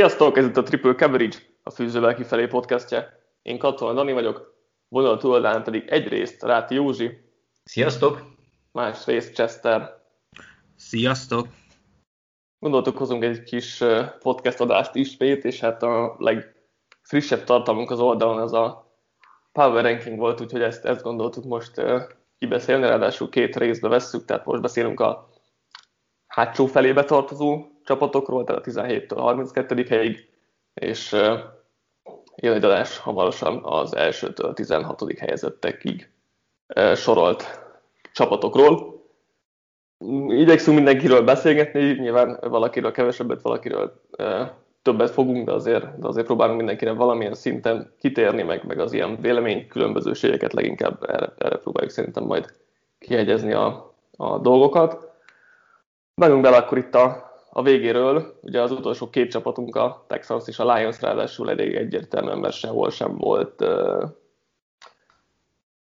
Sziasztok, ez itt a Triple Coverage, a Fűzővel kifelé podcastje. Én Katona Dani vagyok, vonal túloldalán pedig egyrészt Ráti Józsi. Sziasztok! Másrészt Chester. Sziasztok! Gondoltuk, hozunk egy kis podcast adást ismét, és hát a legfrissebb tartalmunk az oldalon az a Power Ranking volt, úgyhogy ezt, ezt gondoltuk most kibeszélni, ráadásul két részbe vesszük, tehát most beszélünk a hátsó felébe tartozó csapatokról, tehát a 17-től a 32. helyig, és jön egy adás hamarosan az elsőtől a 16. helyezettekig sorolt csapatokról. Igyekszünk mindenkiről beszélgetni, nyilván valakiről kevesebbet, valakiről többet fogunk, de azért, de azért próbálunk mindenkire valamilyen szinten kitérni, meg, meg az ilyen vélemény különbözőségeket leginkább erre, erre próbáljuk szerintem majd kiegyezni a, a dolgokat. Menjünk bele akkor itt a, a végéről, ugye az utolsó két csapatunk, a Texans és a Lions ráadásul elég egyértelműen, mert sehol sem volt.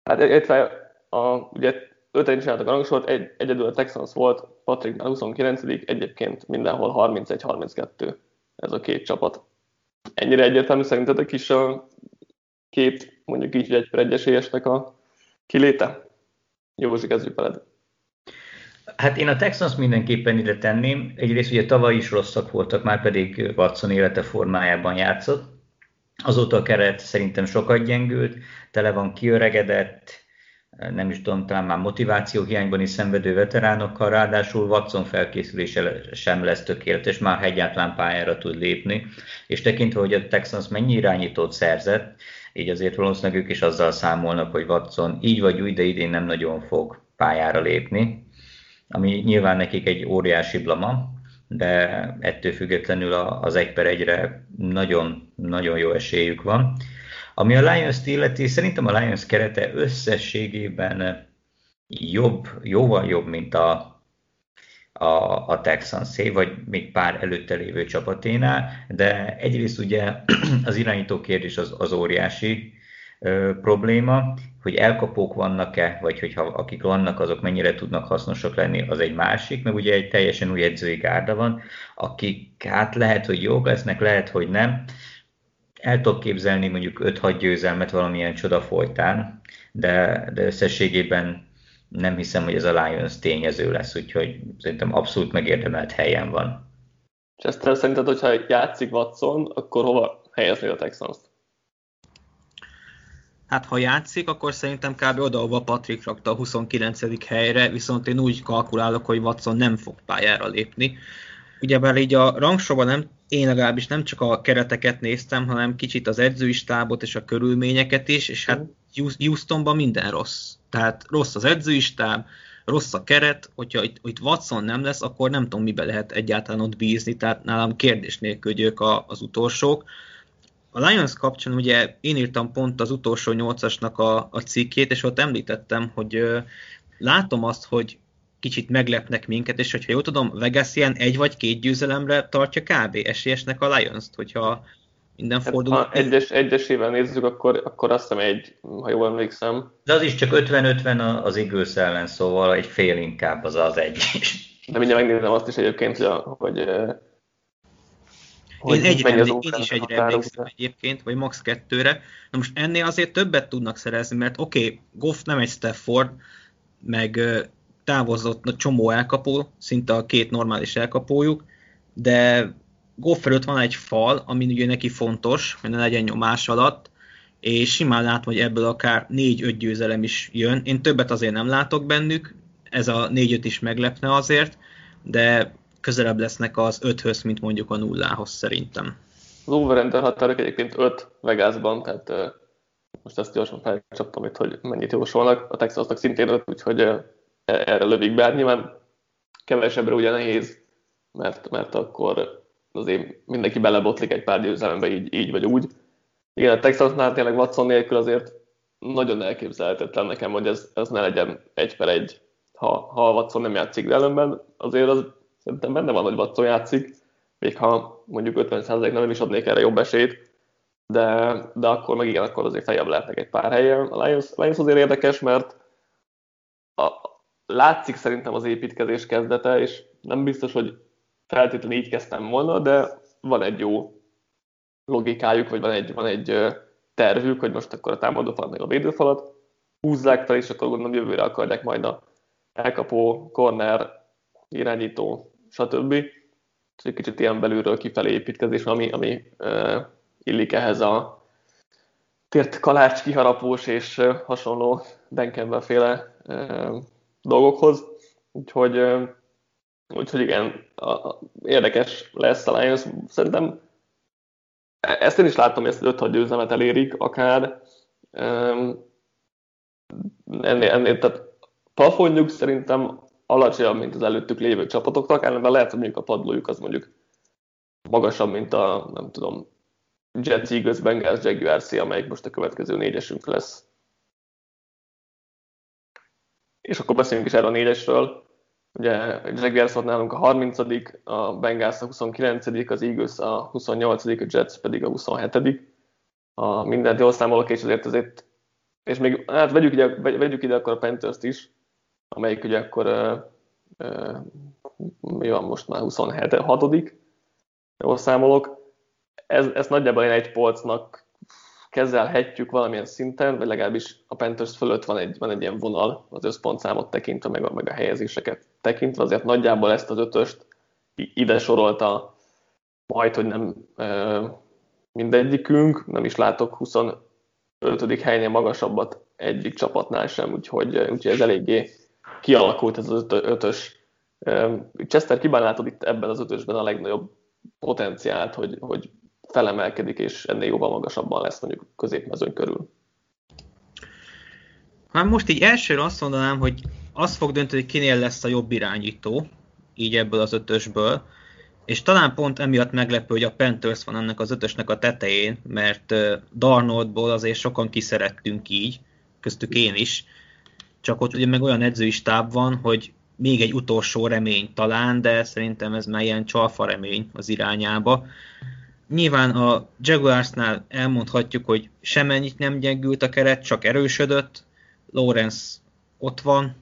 Hát illetve a, ugye öten csináltak a rangsort, egy, egyedül a Texans volt, Patrick 29 egyébként mindenhol 31-32 ez a két csapat. Ennyire egyértelmű szerintetek is a két, mondjuk így egy per a kiléte? Józsi, kezdjük veled. Hát én a Texans mindenképpen ide tenném. Egyrészt ugye tavaly is rosszak voltak, már pedig Watson élete formájában játszott. Azóta a keret szerintem sokat gyengült, tele van kiöregedett, nem is tudom, talán már motiváció hiányban is szenvedő veteránokkal, ráadásul Watson felkészülése sem lesz tökéletes, már egyáltalán pályára tud lépni, és tekintve, hogy a Texans mennyi irányítót szerzett, így azért valószínűleg ők is azzal számolnak, hogy Watson így vagy úgy, de idén nem nagyon fog pályára lépni ami nyilván nekik egy óriási blama, de ettől függetlenül az egy per egyre nagyon, nagyon jó esélyük van. Ami a Lions-t illeti, szerintem a Lions kerete összességében jobb, jóval jobb, mint a, a, a texans vagy még pár előtte lévő csapaténál, de egyrészt ugye az irányító kérdés az, az óriási ö, probléma, hogy elkapók vannak-e, vagy hogyha akik vannak, azok mennyire tudnak hasznosak lenni, az egy másik, meg ugye egy teljesen új edzői gárda van, akik hát lehet, hogy jók lesznek, lehet, hogy nem. El tudok képzelni mondjuk 5-6 győzelmet valamilyen csoda folytán, de, de összességében nem hiszem, hogy ez a Lions tényező lesz, úgyhogy szerintem abszolút megérdemelt helyen van. Chester, szerinted, hogyha játszik Watson, akkor hova helyezni a Texans-t? Hát ha játszik, akkor szerintem kb. oda, ahova Patrick rakta a 29. helyre, viszont én úgy kalkulálok, hogy Watson nem fog pályára lépni. Ugyebár így a rangsorban nem, én legalábbis nem csak a kereteket néztem, hanem kicsit az edzői stábot és a körülményeket is, és hát Houstonban minden rossz. Tehát rossz az edzői stáb, rossz a keret, hogyha itt, itt Watson nem lesz, akkor nem tudom, mibe lehet egyáltalán ott bízni, tehát nálam kérdés nélkül ők a, az utolsók. A Lions kapcsán ugye én írtam pont az utolsó nyolcasnak a, a cikkét, és ott említettem, hogy ö, látom azt, hogy kicsit meglepnek minket, és hogyha jól tudom, Vegas ilyen egy vagy két győzelemre tartja kb. esélyesnek a Lions-t, hogyha minden hát, fordul. Ha egyes, egyesével nézzük, akkor, akkor azt hiszem egy, ha jól emlékszem. De az is csak 50-50 az Eagles ellen, szóval egy fél inkább az az egy. De mindjárt megnézem azt is egyébként, hogy, hogy én, egyre, én is egyre emlékszem egyébként, vagy max. kettőre. Na most ennél azért többet tudnak szerezni, mert oké, okay, Goff nem egy Stafford, meg távozott a csomó elkapó, szinte a két normális elkapójuk, de Goff előtt van egy fal, ami ugye neki fontos, hogy ne legyen nyomás alatt, és simán látom, hogy ebből akár 4-5 győzelem is jön. Én többet azért nem látok bennük, ez a 4-5 is meglepne azért, de közelebb lesznek az 5-höz, mint mondjuk a nullához szerintem. Az over határok egyébként 5 Vegasban, tehát uh, most ezt gyorsan felcsaptam itt, hogy mennyit jósolnak. A Texasnak szintén 5, úgyhogy uh, erre lövik be. Hát nyilván kevesebbre ugye nehéz, mert, mert akkor azért mindenki belebotlik egy pár győzelembe így, így vagy úgy. Igen, a Texasnál tényleg Watson nélkül azért nagyon elképzelhetetlen nekem, hogy ez, ez ne legyen egy per egy, ha, ha Watson nem játszik, de azért az Szerintem benne van, hogy Watson játszik, még ha mondjuk 50% nem is adnék erre jobb esélyt, de, de akkor meg igen, akkor azért feljebb lehetnek egy pár helyen. A Lions, Lions azért érdekes, mert a, látszik szerintem az építkezés kezdete, és nem biztos, hogy feltétlenül így kezdtem volna, de van egy jó logikájuk, vagy van egy, van egy tervük, hogy most akkor a támadófalat meg a védőfalat húzzák fel, és akkor gondolom jövőre akarják majd a elkapó, corner, irányító, stb. És egy kicsit ilyen belülről kifelé építkezés, ami, ami uh, illik ehhez a tért kalács, kiharapós és uh, hasonló Benkenben féle uh, dolgokhoz. Úgyhogy, uh, úgyhogy igen, a, a, érdekes lesz a Lions. Szerintem ezt én is hogy ezt 5-6 győzelmet elérik akár. Um, ennél, ennél, tehát plafonjuk szerintem alacsonyabb, mint az előttük lévő csapatoknak, ellenben lehet, hogy mondjuk a padlójuk az mondjuk magasabb, mint a, nem tudom, Jets, Eagles, Bengals, Jaguars, amelyik most a következő négyesünk lesz. És akkor beszéljünk is erről a négyesről. Ugye a Jaguars volt nálunk a 30 a Bengals a 29 az Eagles a 28 a Jets pedig a 27 A mindent jól számolok, és azért azért és még, hát vegyük ide, vegyük ide akkor a panthers is, amelyik ugye akkor mi van most már 27 6 jól számolok. Ez, ezt nagyjából én egy polcnak kezelhetjük valamilyen szinten, vagy legalábbis a Panthers fölött van egy, van egy ilyen vonal az összpontszámot tekintve, meg a, meg a helyezéseket tekintve, azért nagyjából ezt az ötöst ide sorolta majd, hogy nem e, mindegyikünk, nem is látok 25. helynél magasabbat egyik csapatnál sem, úgyhogy, úgyhogy ez eléggé kialakult ez az ötös. Chester, kiben látod itt ebben az ötösben a legnagyobb potenciált, hogy, hogy felemelkedik, és ennél jóval magasabban lesz mondjuk középmezőny körül? Hát most így elsőre azt mondanám, hogy azt fog dönteni, hogy kinél lesz a jobb irányító, így ebből az ötösből, és talán pont emiatt meglepő, hogy a Panthers van ennek az ötösnek a tetején, mert Darnoldból azért sokan kiszerettünk így, köztük én is, csak ott ugye meg olyan edzői stáb van, hogy még egy utolsó remény talán, de szerintem ez már ilyen csalfa remény az irányába. Nyilván a Jaguarsnál elmondhatjuk, hogy semennyit nem gyengült a keret, csak erősödött. Lawrence ott van.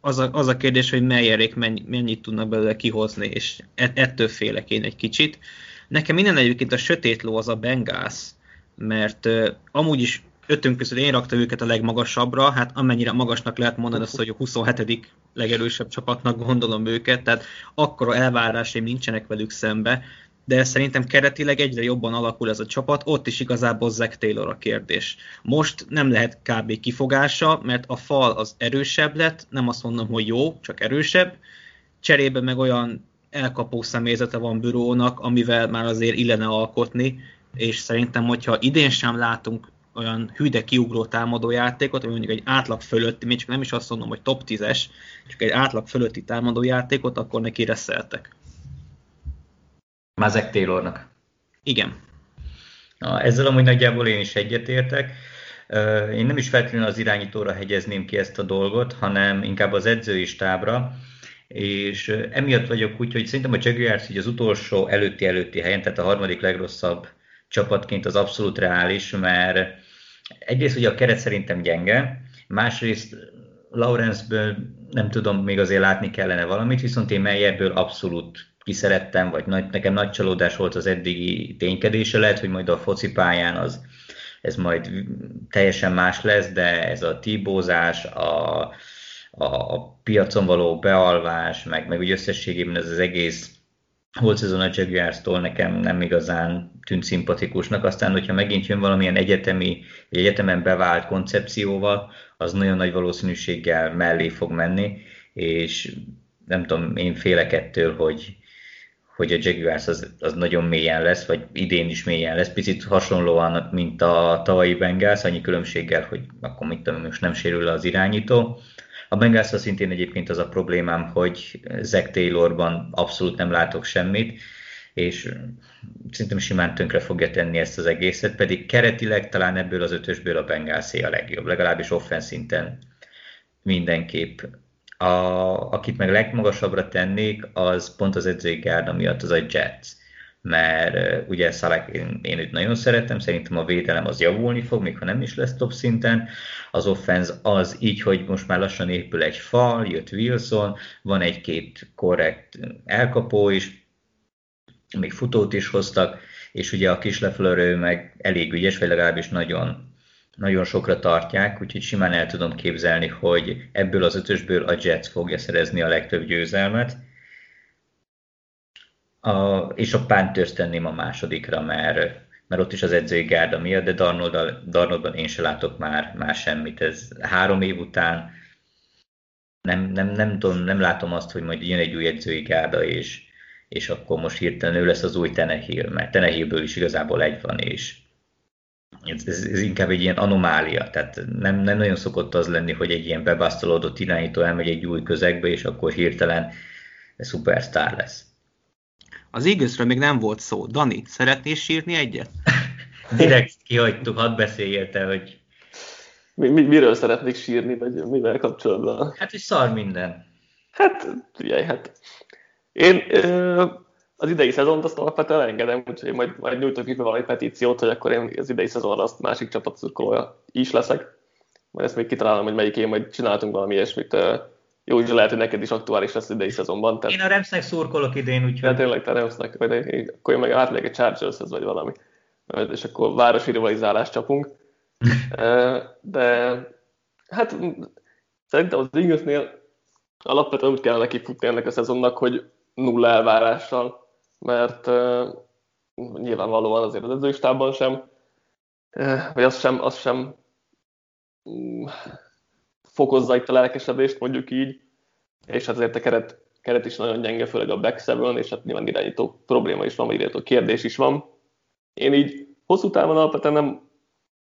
Az a, az a kérdés, hogy melyerék mennyi, mennyit tudnak belőle kihozni, és ettől félek én egy kicsit. Nekem minden egyébként a sötét ló az a Bengals, mert uh, amúgy is ötünk közül én raktam őket a legmagasabbra, hát amennyire magasnak lehet mondani azt, hogy a 27. legerősebb csapatnak gondolom őket, tehát akkora elvárásaim nincsenek velük szembe, de szerintem keretileg egyre jobban alakul ez a csapat, ott is igazából Zach Taylor a kérdés. Most nem lehet kb. kifogása, mert a fal az erősebb lett, nem azt mondom, hogy jó, csak erősebb, cserébe meg olyan elkapó személyzete van bürónak, amivel már azért illene alkotni, és szerintem, hogyha idén sem látunk olyan hűde kiugró támadó játékot, ami mondjuk egy átlag fölötti, még csak nem is azt mondom, hogy top 10-es, csak egy átlag fölötti támadó játékot, akkor neki reszeltek. Mazek Taylornak. Igen. Na, ezzel amúgy nagyjából én is egyetértek. Én nem is feltétlenül az irányítóra hegyezném ki ezt a dolgot, hanem inkább az edzői stábra, és emiatt vagyok úgy, hogy szerintem a Jaguars így az utolsó előtti-előtti helyen, tehát a harmadik legrosszabb csapatként az abszolút reális, mert egyrészt ugye a keret szerintem gyenge, másrészt Lawrence-ből nem tudom, még azért látni kellene valamit, viszont én Meyerből abszolút kiszerettem, vagy nagy, nekem nagy csalódás volt az eddigi ténykedése, lehet, hogy majd a focipályán az, ez majd teljesen más lesz, de ez a tíbózás, a, a, a piacon való bealvás, meg, meg úgy összességében ez az egész volt szezon a Jaguars-tól nekem nem igazán tűnt szimpatikusnak, aztán hogyha megint jön valamilyen egyetemi, vagy egyetemen bevált koncepcióval, az nagyon nagy valószínűséggel mellé fog menni, és nem tudom, én félek ettől, hogy, hogy a Jaguars az, az nagyon mélyen lesz, vagy idén is mélyen lesz, picit hasonlóan, mint a tavalyi Bengals, annyi különbséggel, hogy akkor mit tudom, most nem sérül le az irányító, a bengals szintén egyébként az a problémám, hogy Zach Taylorban abszolút nem látok semmit, és szerintem simán tönkre fogja tenni ezt az egészet, pedig keretileg talán ebből az ötösből a Bengalsé a legjobb, legalábbis offenszinten mindenképp. A, akit meg legmagasabbra tennék, az pont az edzői gárda miatt az a Jets mert ugye Szalek én, én őt nagyon szeretem, szerintem a védelem az javulni fog, még ha nem is lesz top szinten. Az offense az így, hogy most már lassan épül egy fal, jött Wilson, van egy-két korrekt elkapó is, még futót is hoztak, és ugye a kis Lefleur meg elég ügyes, vagy legalábbis nagyon, nagyon sokra tartják, úgyhogy simán el tudom képzelni, hogy ebből az ötösből a Jets fogja szerezni a legtöbb győzelmet, a, és a Panthers tenném a másodikra, mert, mert ott is az edzői gárda miatt, de Darnoldban én se látok már, már semmit. Ez három év után nem, nem, nem, tudom, nem látom azt, hogy majd jön egy új edzői gárda, és, és akkor most hirtelen ő lesz az új Tenehill, mert Tenehillből is igazából egy van, és ez, ez, ez inkább egy ilyen anomália, tehát nem, nem nagyon szokott az lenni, hogy egy ilyen bebasztolódott irányító elmegy egy új közegbe, és akkor hirtelen szupersztár lesz. Az Eaglesről még nem volt szó. Dani, szeretnél sírni egyet? Direkt kihagytuk, hadd beszéljél te, hogy... Mi, mi, miről szeretnék sírni, vagy mivel kapcsolatban? Hát, hogy szar minden. Hát, figyelj, hát... Én ö, az idei szezont azt alapvetően engedem, úgyhogy majd, majd nyújtok ki valami petíciót, hogy akkor én az idei szezonra azt másik csapat szurkolója is leszek. Majd ezt még kitalálom, hogy melyik én, majd csináltunk valami ilyesmit jó, és lehet, hogy neked is aktuális lesz idei szezonban. Tehát... Én a Ramsnek szurkolok idén, úgyhogy... Hát tényleg, te Ramsnek, vagy akkor én meg átmegyek a Chargershez, vagy valami. És akkor városi rivalizálást csapunk. De hát szerintem az Eaglesnél alapvetően úgy kellene kifutni ennek a szezonnak, hogy nulla elvárással, mert uh, nyilvánvalóan azért az edzőistában sem, uh, vagy az sem, az sem um, fokozza itt a lelkesedést, mondjuk így, és azért a keret, keret is nagyon gyenge, főleg a back seven, és hát nyilván irányító probléma is van, vagy irányító kérdés is van. Én így hosszú távon alapvetően nem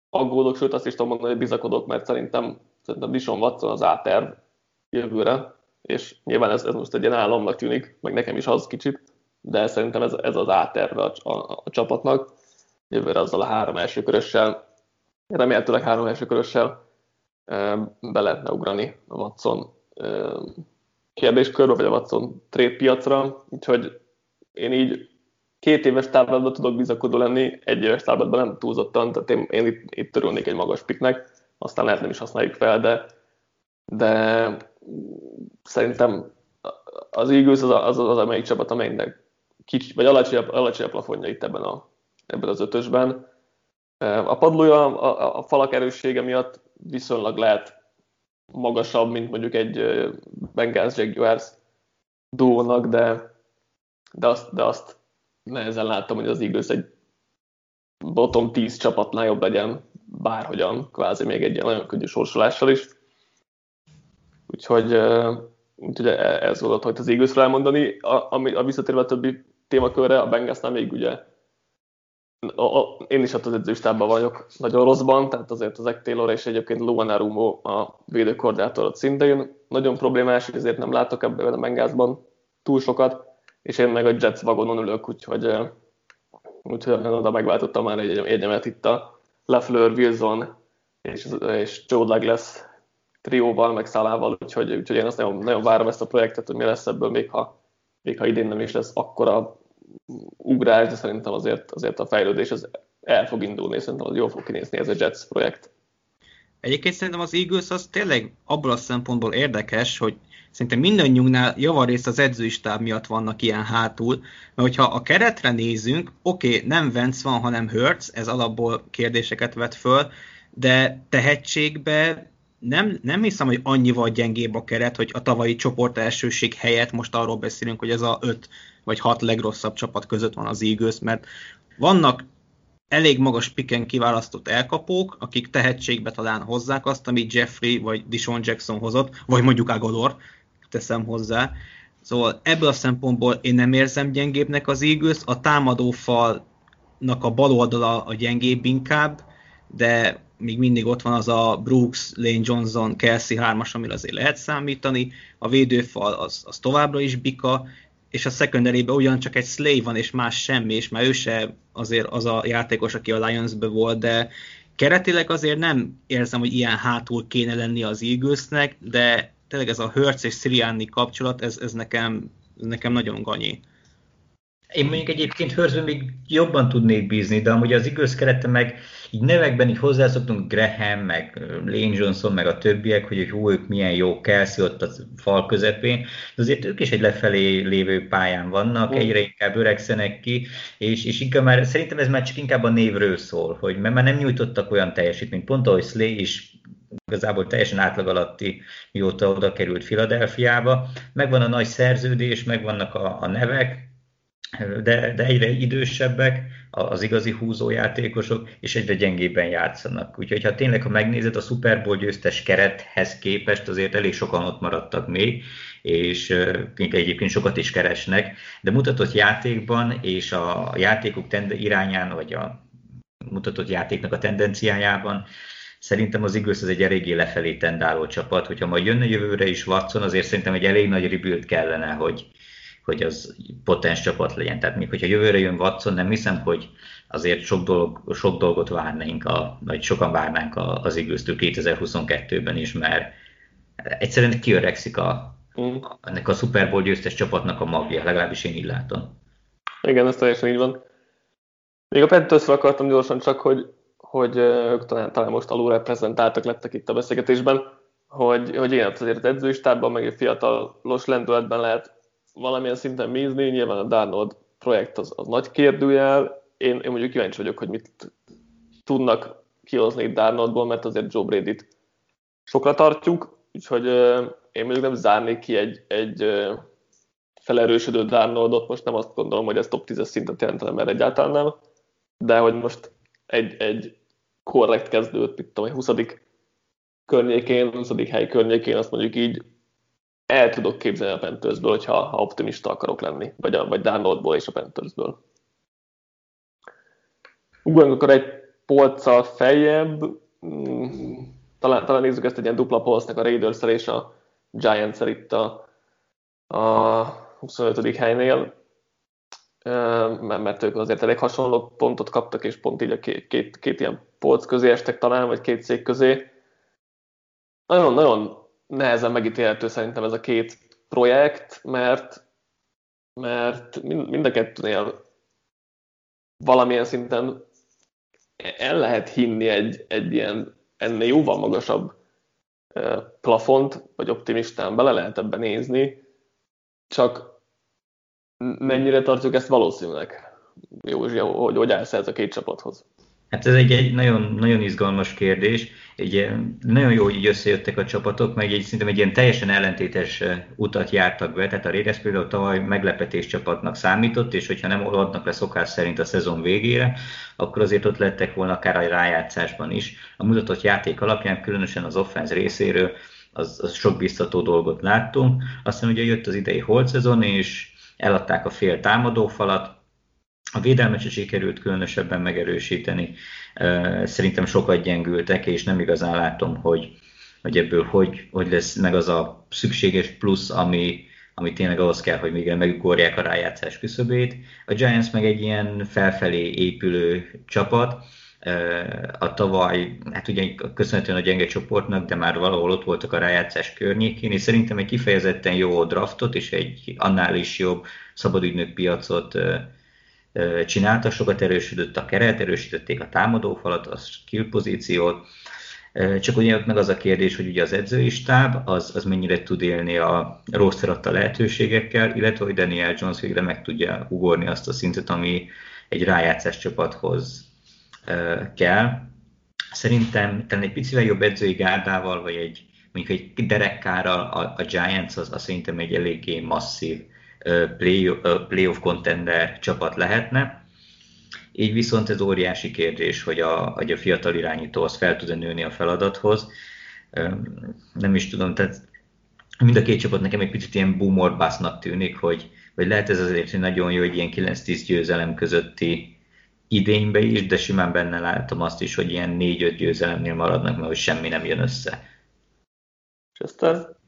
aggódok, sőt azt is tudom mondani, hogy bizakodok, mert szerintem, szerintem Dishon Watson az áterv jövőre, és nyilván ez, ez most egy ilyen álomnak tűnik, meg nekem is az kicsit, de szerintem ez, ez az áterve a, a, a csapatnak. Jövőre azzal a három első körössel, remélhetőleg három első körössel be lehetne ugrani a Watson kérdéskörbe, vagy a Watson trade piacra, úgyhogy én így két éves táblatban tudok bizakodó lenni, egy éves táblatban nem túlzottan, tehát én, én itt, itt törülnék egy magas piknek, aztán lehet nem is használjuk fel, de, de szerintem az Eagles az az, az, az amelyik csapat, amelynek kicsi, vagy alacsonyabb, alacsonyabb plafonja itt ebben, a, ebben az ötösben. A padlója a, a falak erőssége miatt viszonylag lehet magasabb, mint mondjuk egy Bengals Jaguars duónak, de, de, azt, de azt nehezen láttam, hogy az Eagles egy bottom 10 csapatnál jobb legyen bárhogyan, kvázi még egy nagyon könnyű sorsolással is. Úgyhogy, úgyhogy e, ez volt, hogy az Eaglesről elmondani. A, a, a visszatérve a többi témakörre, a Bengalsnál még ugye a, én is ott az edzőstában vagyok nagyon rosszban, tehát azért az Taylor és egyébként Luan Arumo a védőkoordinátorot szintén nagyon problémás, ezért nem látok ebben a Bengázban túl sokat, és én meg a Jets vagonon ülök, úgyhogy, úgyhogy oda megváltottam már egy egyemet itt a Lefleur, Wilson és, és Joe Douglas trióval, meg Szalával, úgyhogy, úgyhogy én azt nagyon, nagyon várom ezt a projektet, hogy mi lesz ebből, még ha, még ha idén nem is lesz akkora ugrás, de szerintem azért, azért a fejlődés az el fog indulni, és szerintem az jól fog kinézni ez a Jets projekt. Egyébként szerintem az Eagles az tényleg abból a szempontból érdekes, hogy szerintem mindannyiunknál javarészt az edzőistáb miatt vannak ilyen hátul, mert hogyha a keretre nézünk, oké, okay, nem Vance van, hanem Hurts, ez alapból kérdéseket vet föl, de tehetségbe nem, nem hiszem, hogy annyival gyengébb a keret, hogy a tavalyi csoport elsőség helyett most arról beszélünk, hogy ez a öt vagy hat legrosszabb csapat között van az Eagles, mert vannak elég magas piken kiválasztott elkapók, akik tehetségbe talán hozzák azt, amit Jeffrey vagy Dishon Jackson hozott, vagy mondjuk Agador, teszem hozzá. Szóval ebből a szempontból én nem érzem gyengébbnek az Eagles, a támadó falnak a bal oldala a gyengébb inkább, de még mindig ott van az a Brooks, Lane Johnson, Kelsey hármas, amire azért lehet számítani, a védőfal az, az továbbra is bika, és a secondary ugyancsak egy Slay van, és más semmi, és már ő se azért az a játékos, aki a lions volt, de keretileg azért nem érzem, hogy ilyen hátul kéne lenni az Eaglesnek, de tényleg ez a Hurts és Sirianni kapcsolat, ez, ez nekem, nekem nagyon ganyi. Én mondjuk egyébként Hörzön még jobban tudnék bízni, de amúgy az igaz kerete meg így nevekben így hozzászoktunk Graham, meg Lane Johnson, meg a többiek, hogy hú, ők milyen jó Kelsey ott a fal közepén, de azért ők is egy lefelé lévő pályán vannak, mm. egyre inkább öregszenek ki, és, és inkább már, szerintem ez már csak inkább a névről szól, hogy mert már nem nyújtottak olyan teljesítményt, pont ahogy Slay is igazából teljesen átlag alatti, mióta oda került Filadelfiába. Megvan a nagy szerződés, megvannak a, a nevek, de, de egyre idősebbek az igazi húzójátékosok, és egyre gyengébben játszanak. Úgyhogy ha tényleg, ha megnézed a Super Bowl győztes kerethez képest, azért elég sokan ott maradtak még, és egyébként sokat is keresnek, de mutatott játékban és a játékok tende- irányán, vagy a mutatott játéknak a tendenciájában szerintem az Eagles az egy eléggé lefelé tendáló csapat, hogyha majd jönne jövőre is Watson, azért szerintem egy elég nagy rebuild kellene, hogy, hogy az potens csapat legyen. Tehát még hogyha jövőre jön Watson, nem hiszem, hogy azért sok, dolog, sok dolgot várnánk, a, vagy sokan várnánk az eagles 2022-ben is, mert egyszerűen kiöregszik a, mm. ennek a Super Bowl győztes csapatnak a magja, legalábbis én így látom. Igen, ez teljesen így van. Még a panthers akartam gyorsan csak, hogy, hogy ők talán, talán most alul reprezentáltak lettek itt a beszélgetésben, hogy, hogy igen, azért az meg egy fiatalos lendületben lehet valamilyen szinten bízni, nyilván a Darnold projekt az, az nagy kérdőjel, én, én mondjuk kíváncsi vagyok, hogy mit tudnak kihozni itt Darnoldból, mert azért Joe Brady-t sokra tartjuk, úgyhogy én mondjuk nem zárnék ki egy, egy felerősödő Darnoldot, most nem azt gondolom, hogy ez top 10-es szintet jelentene, mert egyáltalán nem, de hogy most egy, egy korrekt kezdőt, mit tudom, egy 20. környékén, 20. hely környékén, azt mondjuk így el tudok képzelni a Panthersből, hogyha ha optimista akarok lenni, vagy, a, vagy Darnoldból és a Panthersből. Ugrunk akkor egy polccal feljebb, mm, talán, talán nézzük ezt egy ilyen dupla polcnak a raiders és a giants itt a, a 25. helynél, mert ők azért elég hasonló pontot kaptak, és pont így a két, két, két ilyen polc közé estek talán, vagy két szék közé. Nagyon-nagyon nehezen megítélhető szerintem ez a két projekt, mert, mert mind a kettőnél valamilyen szinten el lehet hinni egy, egy ilyen ennél jóval magasabb plafont, vagy optimistán bele lehet ebben nézni, csak mennyire tartjuk ezt valószínűleg? Józsi, hogy hogy állsz ez a két csapathoz? Hát ez egy, egy nagyon, nagyon izgalmas kérdés. Egy, nagyon jó, hogy így összejöttek a csapatok, meg egy, szerintem egy ilyen teljesen ellentétes utat jártak be. Tehát a Raiders például tavaly meglepetés csapatnak számított, és hogyha nem adnak le szokás szerint a szezon végére, akkor azért ott lettek volna akár a rájátszásban is. A mutatott játék alapján, különösen az offense részéről, az, az sok biztató dolgot láttunk. Aztán ugye jött az idei holt szezon, és eladták a fél támadófalat, a védelmet se sikerült különösebben megerősíteni. Szerintem sokat gyengültek, és nem igazán látom, hogy, hogy ebből hogy, hogy lesz meg az a szükséges plusz, ami, ami tényleg ahhoz kell, hogy még megugorják a rájátszás küszöbét. A Giants meg egy ilyen felfelé épülő csapat, a tavaly, hát ugye köszönhetően a gyenge csoportnak, de már valahol ott voltak a rájátszás környékén, és szerintem egy kifejezetten jó draftot és egy annál is jobb szabadügynök piacot csináltak, sokat erősödött a keret, erősítették a támadófalat, a skill pozíciót, csak ugye ott meg az a kérdés, hogy ugye az edzői stáb az, az mennyire tud élni a roster adta lehetőségekkel, illetve hogy Daniel Jones végre meg tudja ugorni azt a szintet, ami egy rájátszás csapathoz kell. Szerintem talán egy picivel jobb edzői gárdával, vagy egy mondjuk egy derekkárral a, a Giants az, az szerintem egy eléggé masszív play, playoff contender csapat lehetne. Így viszont ez óriási kérdés, hogy a, hogy a fiatal irányító az fel tud nőni a feladathoz. Nem is tudom, tehát mind a két csapat nekem egy picit ilyen boom tűnik, hogy, hogy lehet ez azért hogy nagyon jó, hogy ilyen 9-10 győzelem közötti idénybe is, de simán benne látom azt is, hogy ilyen 4-5 győzelemnél maradnak, mert hogy semmi nem jön össze. Chester?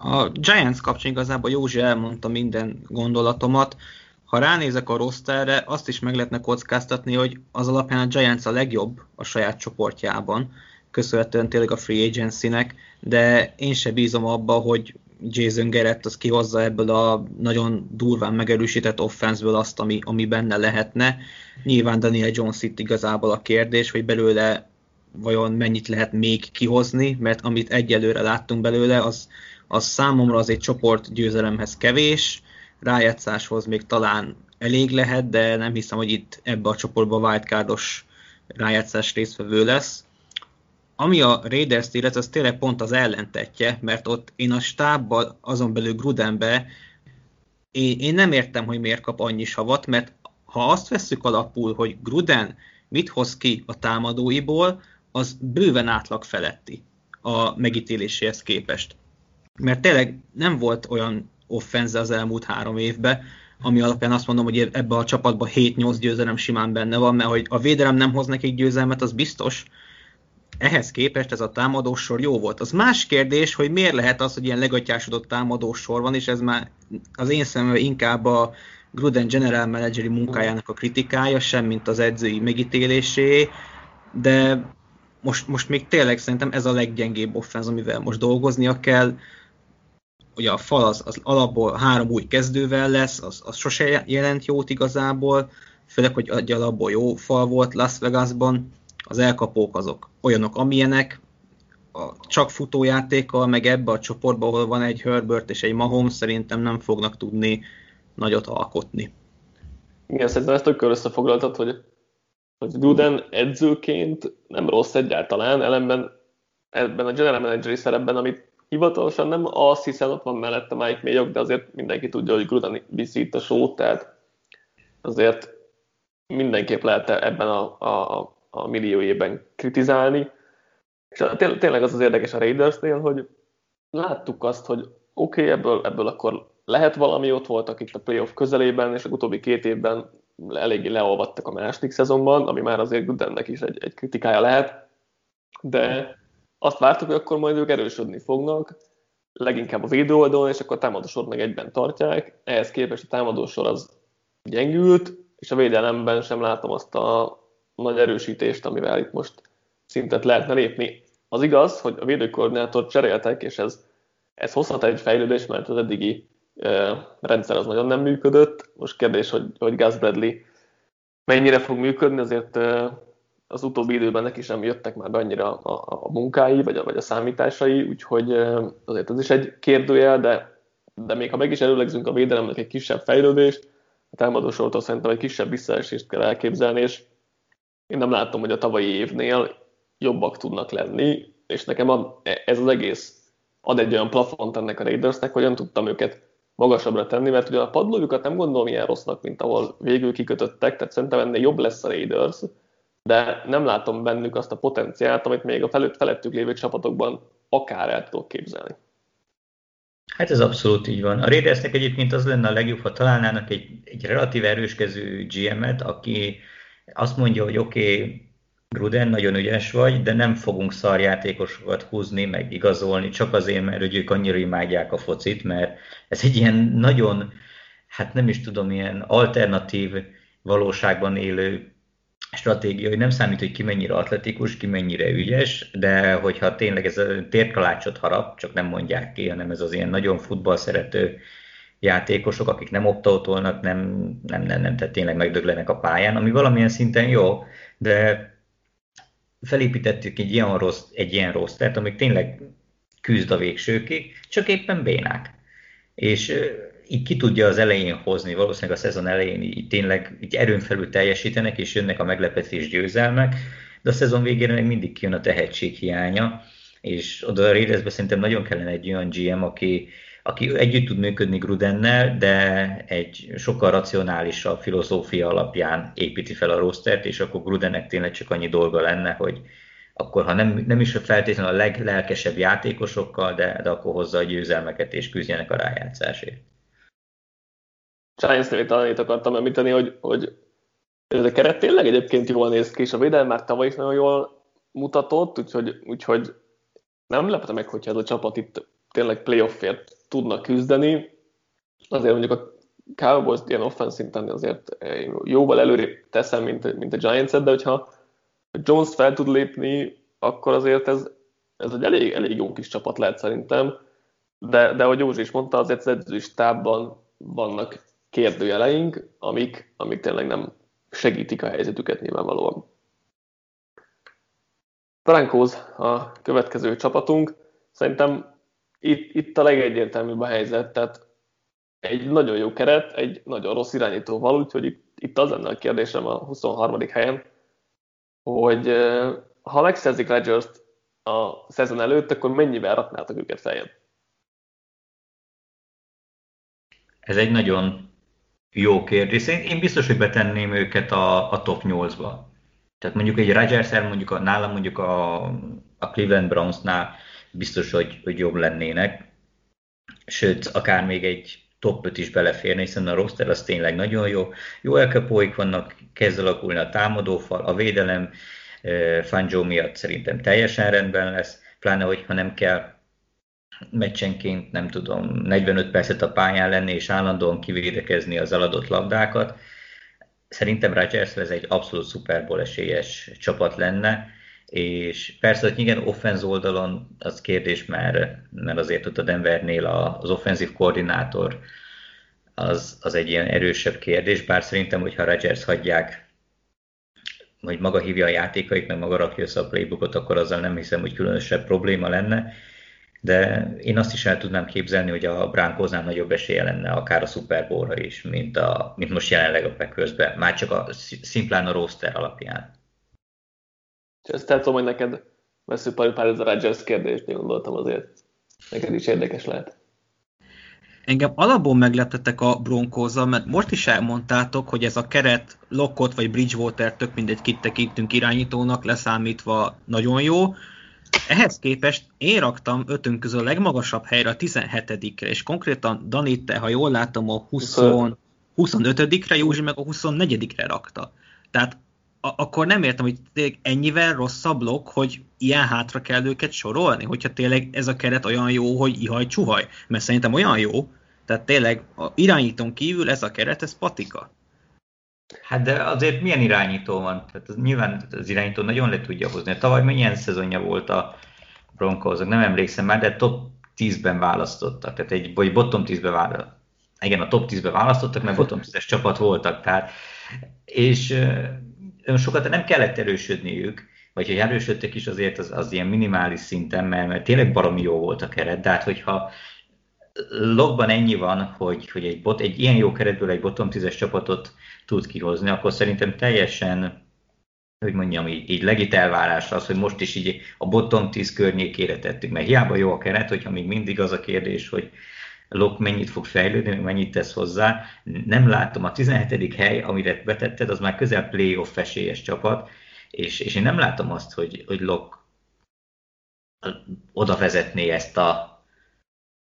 A Giants kapcsán igazából Józsi elmondta minden gondolatomat. Ha ránézek a rosterre, azt is meg lehetne kockáztatni, hogy az alapján a Giants a legjobb a saját csoportjában, köszönhetően tényleg a free agency-nek, de én se bízom abba, hogy Jason Garrett az kihozza ebből a nagyon durván megerősített offenszből azt, ami, ami benne lehetne. Nyilván Daniel Jones itt igazából a kérdés, hogy belőle vajon mennyit lehet még kihozni, mert amit egyelőre láttunk belőle, az, az számomra az egy csoport győzelemhez kevés, rájátszáshoz még talán elég lehet, de nem hiszem, hogy itt ebbe a csoportba wildcardos rájátszás résztvevő lesz. Ami a Raiders-t illet, az tényleg pont az ellentetje, mert ott én a stábban, azon belül Grudenbe, én, én nem értem, hogy miért kap annyi savat, mert ha azt vesszük alapul, hogy Gruden mit hoz ki a támadóiból, az bőven átlag feletti a megítéléséhez képest. Mert tényleg nem volt olyan offenze az elmúlt három évben, ami alapján azt mondom, hogy ebbe a csapatban 7-8 győzelem simán benne van, mert hogy a védelem nem hoz nekik győzelmet, az biztos. Ehhez képest ez a támadósor jó volt. Az más kérdés, hogy miért lehet az, hogy ilyen legatyásodott támadósor van, és ez már az én szememben inkább a Gruden general manageri munkájának a kritikája, sem mint az edzői megítélésé, de most, most még tényleg szerintem ez a leggyengébb offenz, amivel most dolgoznia kell ugye a fal az, az alapból három új kezdővel lesz, az, az sose jelent jót igazából, főleg, hogy egy alapból jó fal volt Las Vegasban, az elkapók azok olyanok, amilyenek, a csak futójátékkal, meg ebbe a csoportban, ahol van egy Herbert és egy Mahomes, szerintem nem fognak tudni nagyot alkotni. Igen, szerintem ezt tökör összefoglaltad, hogy, hogy Gruden edzőként nem rossz egyáltalán, ellenben ebben a general manageri szerepben, amit hivatalosan nem azt hiszen ott van mellette Mike Mayock, de azért mindenki tudja, hogy Gruden viszi itt a sót, tehát azért mindenképp lehet ebben a, a, a millió évben kritizálni. És tényleg az az érdekes a Raidersnél, hogy láttuk azt, hogy oké, okay, ebből, ebből akkor lehet valami, ott voltak itt a playoff közelében, és a utóbbi két évben eléggé leolvadtak a második szezonban, ami már azért Grudennek is egy, egy kritikája lehet, de azt vártuk, hogy akkor majd ők erősödni fognak, leginkább a védőoldalon, és akkor a támadósor meg egyben tartják. Ehhez képest a támadósor az gyengült, és a védelemben sem látom azt a nagy erősítést, amivel itt most szintet lehetne lépni. Az igaz, hogy a védőkoordinátort cseréltek, és ez, ez hozhat egy fejlődés, mert az eddigi e, rendszer az nagyon nem működött. Most kérdés, hogy, hogy Gus Bradley mennyire fog működni, azért e, az utóbbi időben neki sem jöttek már be annyira a, a munkái, vagy a, vagy a számításai, úgyhogy azért ez is egy kérdőjel, de, de még ha meg is előlegzünk a védelemnek egy kisebb fejlődést, a támadósortól szerintem egy kisebb visszaesést kell elképzelni, és én nem látom, hogy a tavalyi évnél jobbak tudnak lenni, és nekem ez az egész ad egy olyan plafont ennek a Raidersnek, hogy nem tudtam őket magasabbra tenni, mert ugye a padlójukat nem gondolom ilyen rossznak, mint ahol végül kikötöttek, tehát szerintem ennél jobb lesz a Raiders, de nem látom bennük azt a potenciált, amit még a felett, felettük lévő csapatokban akár el tudok képzelni. Hát ez abszolút így van. A Raidersnek egyébként az lenne a legjobb, ha találnának egy, egy relatív erőskező GM-et, aki azt mondja, hogy oké, okay, Gruden, nagyon ügyes vagy, de nem fogunk szarjátékosokat húzni, meg igazolni, csak azért, mert hogy ők annyira imádják a focit, mert ez egy ilyen nagyon, hát nem is tudom, ilyen alternatív valóságban élő stratégia, hogy nem számít, hogy ki mennyire atletikus, ki mennyire ügyes, de hogyha tényleg ez a térkalácsot harap, csak nem mondják ki, hanem ez az ilyen nagyon futball szerető játékosok, akik nem optautolnak, nem, nem, nem, nem, tehát tényleg megdöglenek a pályán, ami valamilyen szinten jó, de felépítettük egy ilyen rossz, egy ilyen rossz, tehát amik tényleg küzd a végsőkig, csak éppen bénák. És így ki tudja az elején hozni, valószínűleg a szezon elején így tényleg így erőn felül teljesítenek, és jönnek a meglepetés győzelmek, de a szezon végére meg mindig kijön a tehetség hiánya, és oda a Raidersbe szerintem nagyon kellene egy olyan GM, aki, aki együtt tud működni Grudennel, de egy sokkal racionálisabb filozófia alapján építi fel a rostert, és akkor Grudennek tényleg csak annyi dolga lenne, hogy akkor ha nem, nem is feltétlenül a leglelkesebb játékosokkal, de, de akkor hozza a győzelmeket és küzdjenek a rájátszásért. Giants-nél talán itt akartam említeni, hogy, hogy ez a keret tényleg egyébként jól néz ki, és a védelem már tavaly is nagyon jól mutatott, úgyhogy, úgyhogy nem lepte meg, hogyha ez a csapat itt tényleg playoffért tudna küzdeni. Azért mondjuk a Cowboys ilyen offense szinten azért jóval előrébb teszem, mint, mint a giants de hogyha Jones fel tud lépni, akkor azért ez, ez egy elég, elég jó kis csapat lehet szerintem de, de ahogy Józsi is mondta, azért az edzői stábban vannak kérdőjeleink, amik, amik tényleg nem segítik a helyzetüket nyilvánvalóan. Frankóz a következő csapatunk. Szerintem itt, itt a legegyértelműbb a helyzet, tehát egy nagyon jó keret, egy nagyon rossz irányítóval, úgyhogy itt, az lenne a kérdésem a 23. helyen, hogy ha megszerzik rodgers a szezon előtt, akkor mennyivel raknátok őket feljebb? Ez egy nagyon jó kérdés. Én biztos, hogy betenném őket a, a top 8-ba. Tehát mondjuk egy rodgers mondjuk a, nálam mondjuk a, a Cleveland Brownsnál biztos, hogy, hogy jobb lennének. Sőt, akár még egy top 5 is beleférne, hiszen a roster az tényleg nagyon jó. Jó elkapóik vannak, kezd alakulni a támadófal, a védelem Fangio miatt szerintem teljesen rendben lesz, pláne, hogyha nem kell meccsenként, nem tudom, 45 percet a pályán lenni, és állandóan kivédekezni az eladott labdákat. Szerintem Rodgers ez egy abszolút szuperból esélyes csapat lenne, és persze, hogy igen, offenz oldalon az kérdés, mert, mert azért ott a Denvernél az offenzív koordinátor az, az egy ilyen erősebb kérdés, bár szerintem, hogyha Rodgers hagyják, hogy maga hívja a játékait, meg maga rakja össze a playbookot, akkor azzal nem hiszem, hogy különösebb probléma lenne, de én azt is el tudnám képzelni, hogy a Broncosnál nagyobb esélye lenne akár a Super Bowl-ra is, mint, a, mint most jelenleg a packers már csak a, szimplán a roster alapján. Ezt tudom, hogy neked vesző pár ez a Rodgers kérdést, gondoltam azért. Neked is érdekes lehet. Engem alapból megleptetek a broncos mert most is elmondtátok, hogy ez a keret Lockot vagy Bridgewater, tök mindegy kit tekintünk irányítónak, leszámítva nagyon jó. Ehhez képest én raktam ötünk közül a legmagasabb helyre a 17-re, és konkrétan Danit, te, ha jól látom, a 20, 25-re, Józsi meg a 24-re rakta. Tehát a- akkor nem értem, hogy tényleg ennyivel rosszabb blokk, hogy ilyen hátra kell őket sorolni, hogyha tényleg ez a keret olyan jó, hogy ihaj csuhaj. Mert szerintem olyan jó, tehát tényleg a irányítón kívül ez a keret, ez patika. Hát de azért milyen irányító van? Tehát az, nyilván az irányító nagyon le tudja hozni. Tavaly milyen szezonja volt a broncos nem emlékszem már, de top 10-ben választottak, tehát egy, vagy bottom 10-ben választottak. Igen, a top 10-ben választottak, mert bottom 10-es csapat voltak, tehát, és sokat nem kellett erősödniük, vagy hogy erősödtek is azért az, az ilyen minimális szinten, mert, mert tényleg baromi jó volt a keret, de hát hogyha logban ennyi van, hogy, hogy egy, bot, egy ilyen jó keretből egy bottom 10-es csapatot tud kihozni, akkor szerintem teljesen hogy mondjam, így, így legit elvárás az, hogy most is így a bottom 10 környékére tettük, mert hiába jó a keret, hogyha még mindig az a kérdés, hogy Lok mennyit fog fejlődni, mennyit tesz hozzá. Nem látom, a 17. hely, amire betetted, az már közel playoff esélyes csapat, és, és én nem látom azt, hogy, hogy Lok oda vezetné ezt a,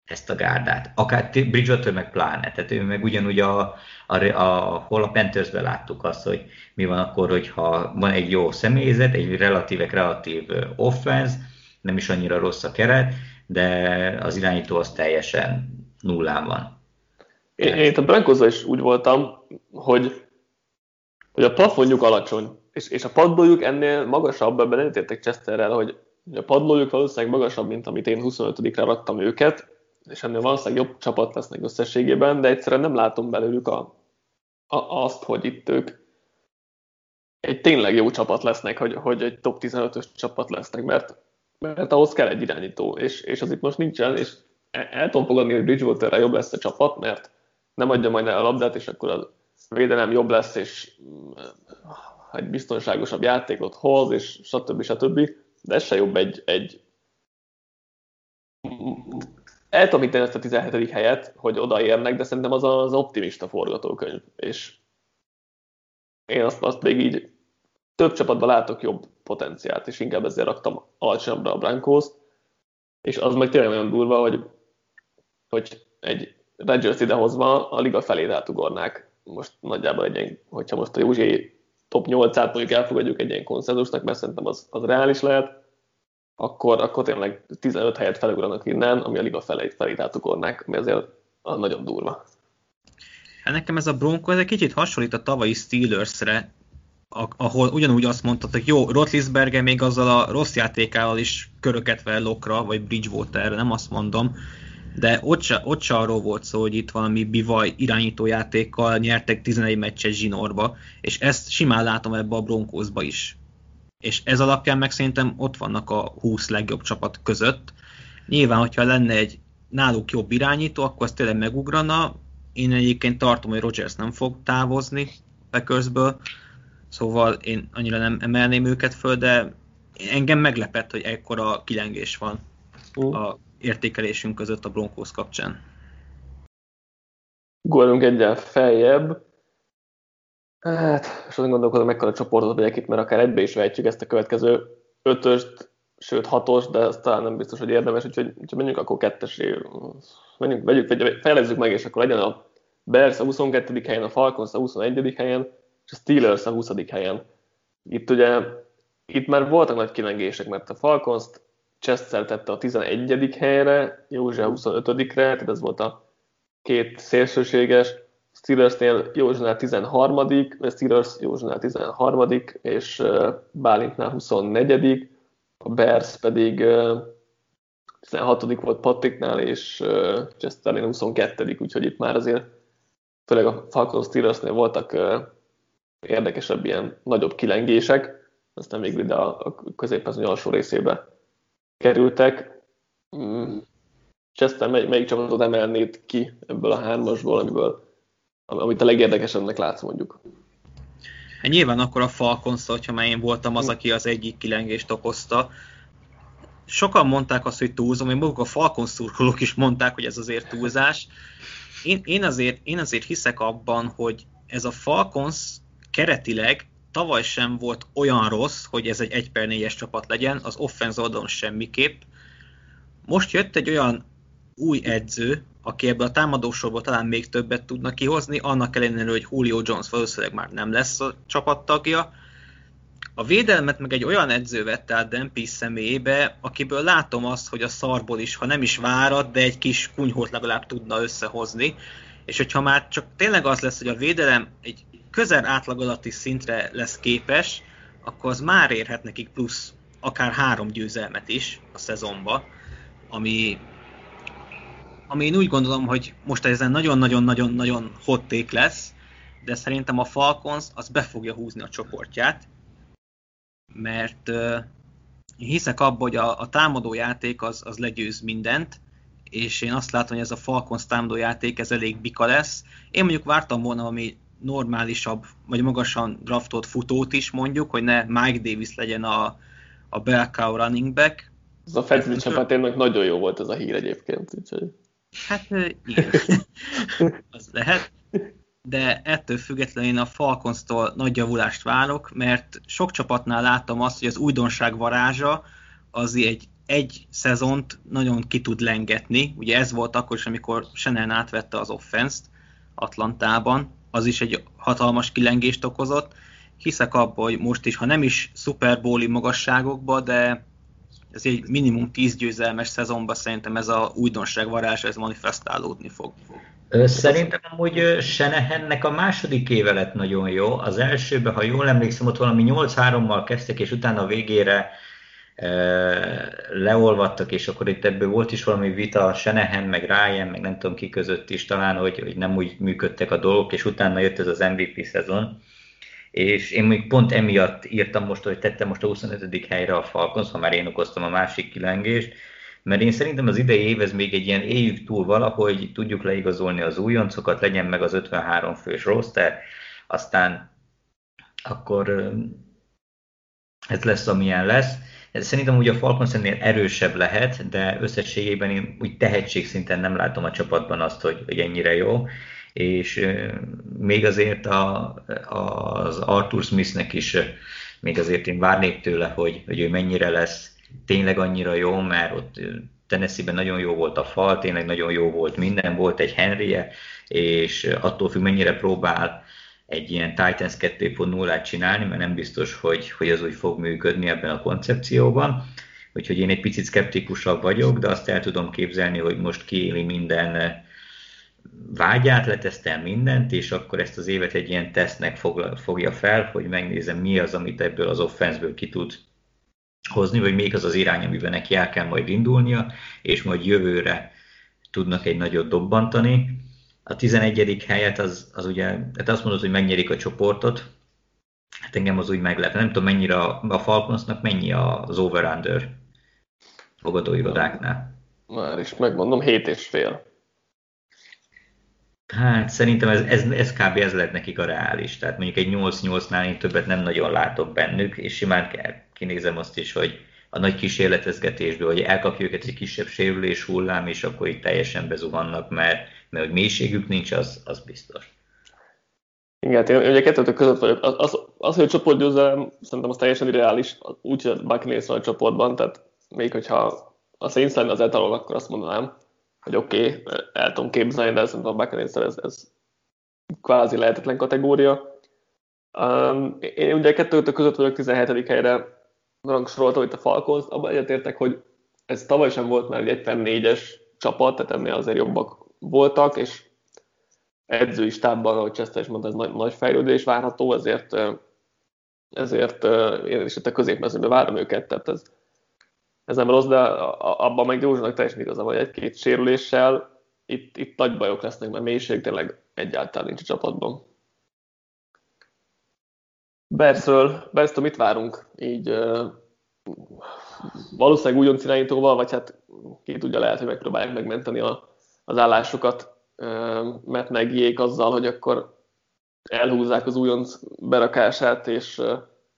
ezt a gárdát. Akár Bridgewater meg pláne. Tehát ő meg ugyanúgy a, a, a, hol a Panthersben láttuk azt, hogy mi van akkor, hogyha van egy jó személyzet, egy relatíve kreatív offense, nem is annyira rossz a keret, de az irányító az teljesen nullán van. Én, én a broncos is úgy voltam, hogy, hogy a plafonjuk alacsony, és, és a padlójuk ennél magasabb, ebben nem értek Chesterrel, hogy a padlójuk valószínűleg magasabb, mint amit én 25-re raktam őket, és ennél valószínűleg jobb csapat lesznek összességében, de egyszerűen nem látom belőlük a, a, azt, hogy itt ők egy tényleg jó csapat lesznek, hogy, hogy egy top 15-ös csapat lesznek, mert, mert ahhoz kell egy irányító, és, és az itt most nincsen, és el tudom fogadni, hogy Bridgewaterre jobb lesz a csapat, mert nem adja majd el a labdát, és akkor a védelem jobb lesz, és mm, egy biztonságosabb játékot hoz, és stb. stb. De ez se jobb egy, egy el tudom itt ezt a 17. helyet, hogy odaérnek, de szerintem az az optimista forgatókönyv, és én azt, azt még így több csapatban látok jobb potenciált, és inkább ezért raktam alacsonyabbra a Brankos, és az meg tényleg olyan durva, hogy hogy egy Rodgers idehozva a liga felé átugornák. Most nagyjából egy ilyen, hogyha most a Józsi top 8-át mondjuk elfogadjuk egy ilyen konszenzusnak, mert szerintem az, az reális lehet, akkor, akkor tényleg 15 helyet felugranak innen, ami a liga felé, felé átugornák, ami azért nagyon durva. Hát nekem ez a Bronco ez egy kicsit hasonlít a tavalyi Steelersre, ahol ugyanúgy azt mondtad, hogy jó, Rotlisberger még azzal a rossz játékával is köröket lokra, vagy Bridgewaterre, nem azt mondom, de ott se, ott se arról volt szó, hogy itt valami bivaj irányítójátékkal nyertek 11 meccset zsinórba, és ezt simán látom ebbe a Broncosba is. És ez alapján meg szerintem ott vannak a 20 legjobb csapat között. Nyilván, hogyha lenne egy náluk jobb irányító, akkor az tényleg megugrana. Én egyébként tartom, hogy Rogers nem fog távozni Packersből, szóval én annyira nem emelném őket föl, de engem meglepett, hogy ekkora kilengés van uh. a értékelésünk között a Broncos kapcsán. Ugorjunk egyel feljebb. Hát, és azon gondolkodom, mekkora csoportot vegyek itt, mert akár egybe is vehetjük ezt a következő ötöst, sőt hatos, de ez talán nem biztos, hogy érdemes, úgyhogy, úgyhogy menjünk akkor kettesé, menjünk, vegyük, fejlezzük meg, és akkor legyen a Bears a 22. helyen, a Falcons a 21. helyen, és a Steelers a 20. helyen. Itt ugye, itt már voltak nagy kilengések, mert a Falcons-t Chester tette a 11. helyre, József 25-re, tehát ez volt a két szélsőséges, Steelersnél Józsnál 13 a Steelers Józsnál 13 és Bálintnál 24 a Bears pedig 16 volt Patricknál, és Chesternél 22 úgyhogy itt már azért főleg a Falcons Steelersnél voltak érdekesebb ilyen nagyobb kilengések, aztán végül ide a középhezőny alsó részébe kerültek. Mm. Chester, mely, melyik csapatot emelnéd ki ebből a hármasból, amiből, amit a legérdekesebbnek látsz mondjuk? Hát nyilván akkor a falcons hogyha már én voltam az, aki az egyik kilengést okozta. Sokan mondták azt, hogy túlzom, hogy maguk a Falcons szurkolók is mondták, hogy ez azért túlzás. Én, én, azért, én azért hiszek abban, hogy ez a Falcons keretileg tavaly sem volt olyan rossz, hogy ez egy 1 per 4-es csapat legyen, az offense oldalon semmiképp. Most jött egy olyan új edző, aki ebből a támadósorból talán még többet tudna kihozni, annak ellenére, hogy Julio Jones valószínűleg már nem lesz a csapattagja. A védelmet meg egy olyan edző vette át Dempis személyébe, akiből látom azt, hogy a szarból is, ha nem is várat, de egy kis kunyhót legalább tudna összehozni. És hogyha már csak tényleg az lesz, hogy a védelem egy közel átlag alatti szintre lesz képes, akkor az már érhet nekik plusz akár három győzelmet is a szezonba, ami, ami én úgy gondolom, hogy most ezen nagyon-nagyon-nagyon-nagyon hotték lesz, de szerintem a Falcons az be fogja húzni a csoportját, mert uh, hiszek abban, hogy a, a támadó játék az, az legyőz mindent, és én azt látom, hogy ez a Falcons támadó játék ez elég bika lesz. Én mondjuk vártam volna ami normálisabb, vagy magasan draftolt futót is mondjuk, hogy ne Mike Davis legyen a, a bell cow running back. Ez a fantasy csapatének nagyon jó volt ez a hír egyébként. Úgyhogy... Hát igen, az lehet. De ettől függetlenül én a Falcons-tól nagy javulást várok, mert sok csapatnál láttam azt, hogy az újdonság varázsa az egy egy szezont nagyon ki tud lengetni. Ugye ez volt akkor is, amikor Shannon átvette az offense-t Atlantában, az is egy hatalmas kilengést okozott. Hiszek abban, hogy most is, ha nem is Super Bowl-i magasságokba, de ez egy minimum 10 győzelmes szezonban szerintem ez a újdonság varázs, ez manifestálódni fog. Szerintem amúgy Senehennek a második éve lett nagyon jó. Az elsőben, ha jól emlékszem, ott valami 8-3-mal kezdtek, és utána a végére leolvadtak, és akkor itt ebből volt is valami vita, Senehen, meg Ryan, meg nem tudom ki között is talán, hogy, hogy nem úgy működtek a dolgok, és utána jött ez az MVP szezon. És én még pont emiatt írtam most, hogy tettem most a 25. helyre a Falcons, ha már én okoztam a másik kilengést, mert én szerintem az idei év ez még egy ilyen éljük túl valahogy, tudjuk leigazolni az újoncokat, legyen meg az 53 fős roster, aztán akkor ez lesz, amilyen lesz Szerintem ugye a Falcons ennél erősebb lehet, de összességében én úgy tehetségszinten nem látom a csapatban azt, hogy, hogy ennyire jó. És még azért a, az Arthur Smithnek is még azért én várnék tőle, hogy, hogy ő mennyire lesz tényleg annyira jó, mert ott Tennessee-ben nagyon jó volt a fal, tényleg nagyon jó volt minden, volt egy Henrye, és attól függ, mennyire próbál egy ilyen Titans 2.0-át csinálni, mert nem biztos, hogy, hogy ez úgy fog működni ebben a koncepcióban. Úgyhogy én egy picit szkeptikusabb vagyok, de azt el tudom képzelni, hogy most kiéli minden vágyát, letesztel mindent, és akkor ezt az évet egy ilyen tesztnek fogja fel, hogy megnézem mi az, amit ebből az offenszből ki tud hozni, vagy még az az irány, amiben neki el kell majd indulnia, és majd jövőre tudnak egy nagyot dobbantani. A 11. helyet az, az ugye, hát azt mondod, hogy megnyerik a csoportot, hát engem az úgy meglep. Nem tudom, mennyire a, a Falconsnak mennyi az over-under fogadóirodáknál. Már is megmondom, 7 és fél. Hát szerintem ez, ez, ez kb. ez lett nekik a reális. Tehát mondjuk egy 8-8-nál én többet nem nagyon látok bennük, és simán kell, kinézem azt is, hogy a nagy kísérletezgetésből, hogy elkapja őket egy kisebb sérülés hullám, és akkor itt teljesen bezuhannak, mert, mert hogy mélységük nincs, az, az biztos. Igen, én ugye kettőtök között vagyok. Az, az, az hogy a csoportgyőzelem, szerintem az teljesen irreális, úgy, hogy Buccaneers van a csoportban, tehát még hogyha a Saints lenne az etalon, akkor azt mondanám, hogy oké, okay, el tudom képzelni, de szerintem a buccaneers ez, ez kvázi lehetetlen kategória. Um, én ugye kettőtök között vagyok 17. helyre rangsoroltam itt a Falcons, abban egyetértek, hogy ez tavaly sem volt már egy per négyes csapat, tehát ennél azért jobbak voltak, és edzői stábban, ahogy Chester is mondta, ez nagy, nagy fejlődés várható, ezért, ezért én is itt a középmezőben várom őket, tehát ez, ez nem rossz, de abban meg Józsanak teljesen igaza vagy egy-két sérüléssel, itt, itt nagy bajok lesznek, mert mélység tényleg egyáltalán nincs a csapatban. Berszről, Bersztől mit várunk? Így valószínűleg újonc irányítóval, vagy hát ki tudja, lehet, hogy megpróbálják megmenteni a, az állásokat, uh, mert megjék azzal, hogy akkor elhúzzák az újonc berakását, és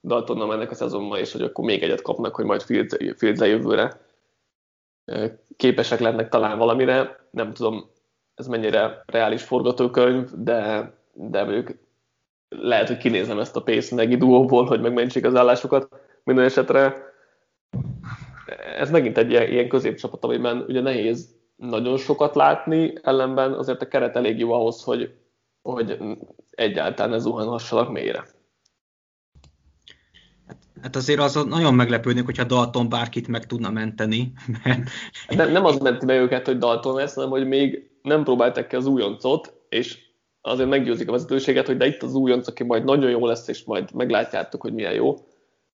Daltonnal mennek a szezonban, és hogy akkor még egyet kapnak, hogy majd fields jövőre képesek lennek talán valamire. Nem tudom, ez mennyire reális forgatókönyv, de, de ők lehet, hogy kinézem ezt a Pace Negi duóból, hogy megmentsék az állásokat. Minden esetre ez megint egy ilyen, ilyen középcsapat, amiben ugye nehéz nagyon sokat látni, ellenben azért a keret elég jó ahhoz, hogy, hogy egyáltalán ne zuhanhassanak mélyre. Hát azért az nagyon meglepődnék, hogyha Dalton bárkit meg tudna menteni. Mert... Nem, nem az menti be őket, hogy Dalton lesz, hanem hogy még nem próbálták ki az újoncot, és azért meggyőzik a vezetőséget, hogy de itt az újonc, aki majd nagyon jó lesz, és majd meglátjátok, hogy milyen jó,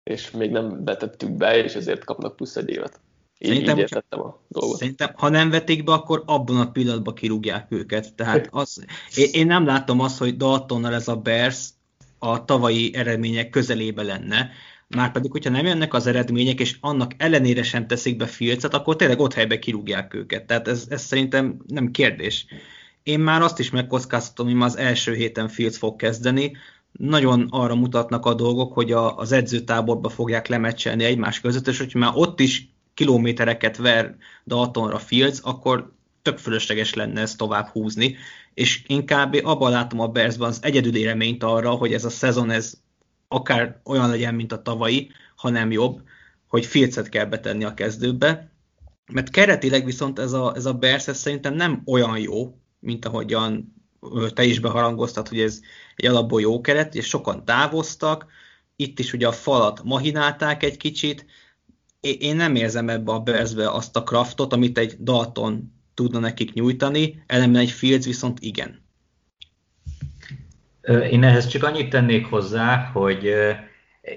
és még nem vetettük be, és ezért kapnak plusz egy évet. Így, szerintem, így értettem a dolgot. Szerintem, ha nem vetik be, akkor abban a pillanatban kirúgják őket. Tehát az, én, én nem látom azt, hogy Daltonnal ez a Bears a tavalyi eredmények közelébe lenne. Márpedig, hogyha nem jönnek az eredmények, és annak ellenére sem teszik be Filcet, akkor tényleg ott helybe kirúgják őket. Tehát ez, ez szerintem nem kérdés. Én már azt is megkockáztatom, hogy már az első héten Fields fog kezdeni. Nagyon arra mutatnak a dolgok, hogy a, az edzőtáborba fogják lemecselni egymás között, és hogyha már ott is kilométereket ver Daltonra Fields, akkor tök fölösleges lenne ezt tovább húzni, és inkább abban látom a Bearsban az egyedüli reményt arra, hogy ez a szezon ez akár olyan legyen, mint a tavalyi, hanem jobb, hogy Filcet kell betenni a kezdőbe, mert keretileg viszont ez a, ez a Bears ez szerintem nem olyan jó, mint ahogyan te is beharangoztad, hogy ez egy alapból jó keret, és sokan távoztak, itt is ugye a falat mahinálták egy kicsit, én nem érzem ebbe a Bearsbe azt a kraftot, amit egy Dalton tudna nekik nyújtani, ellenben egy Fields viszont igen. Én ehhez csak annyit tennék hozzá, hogy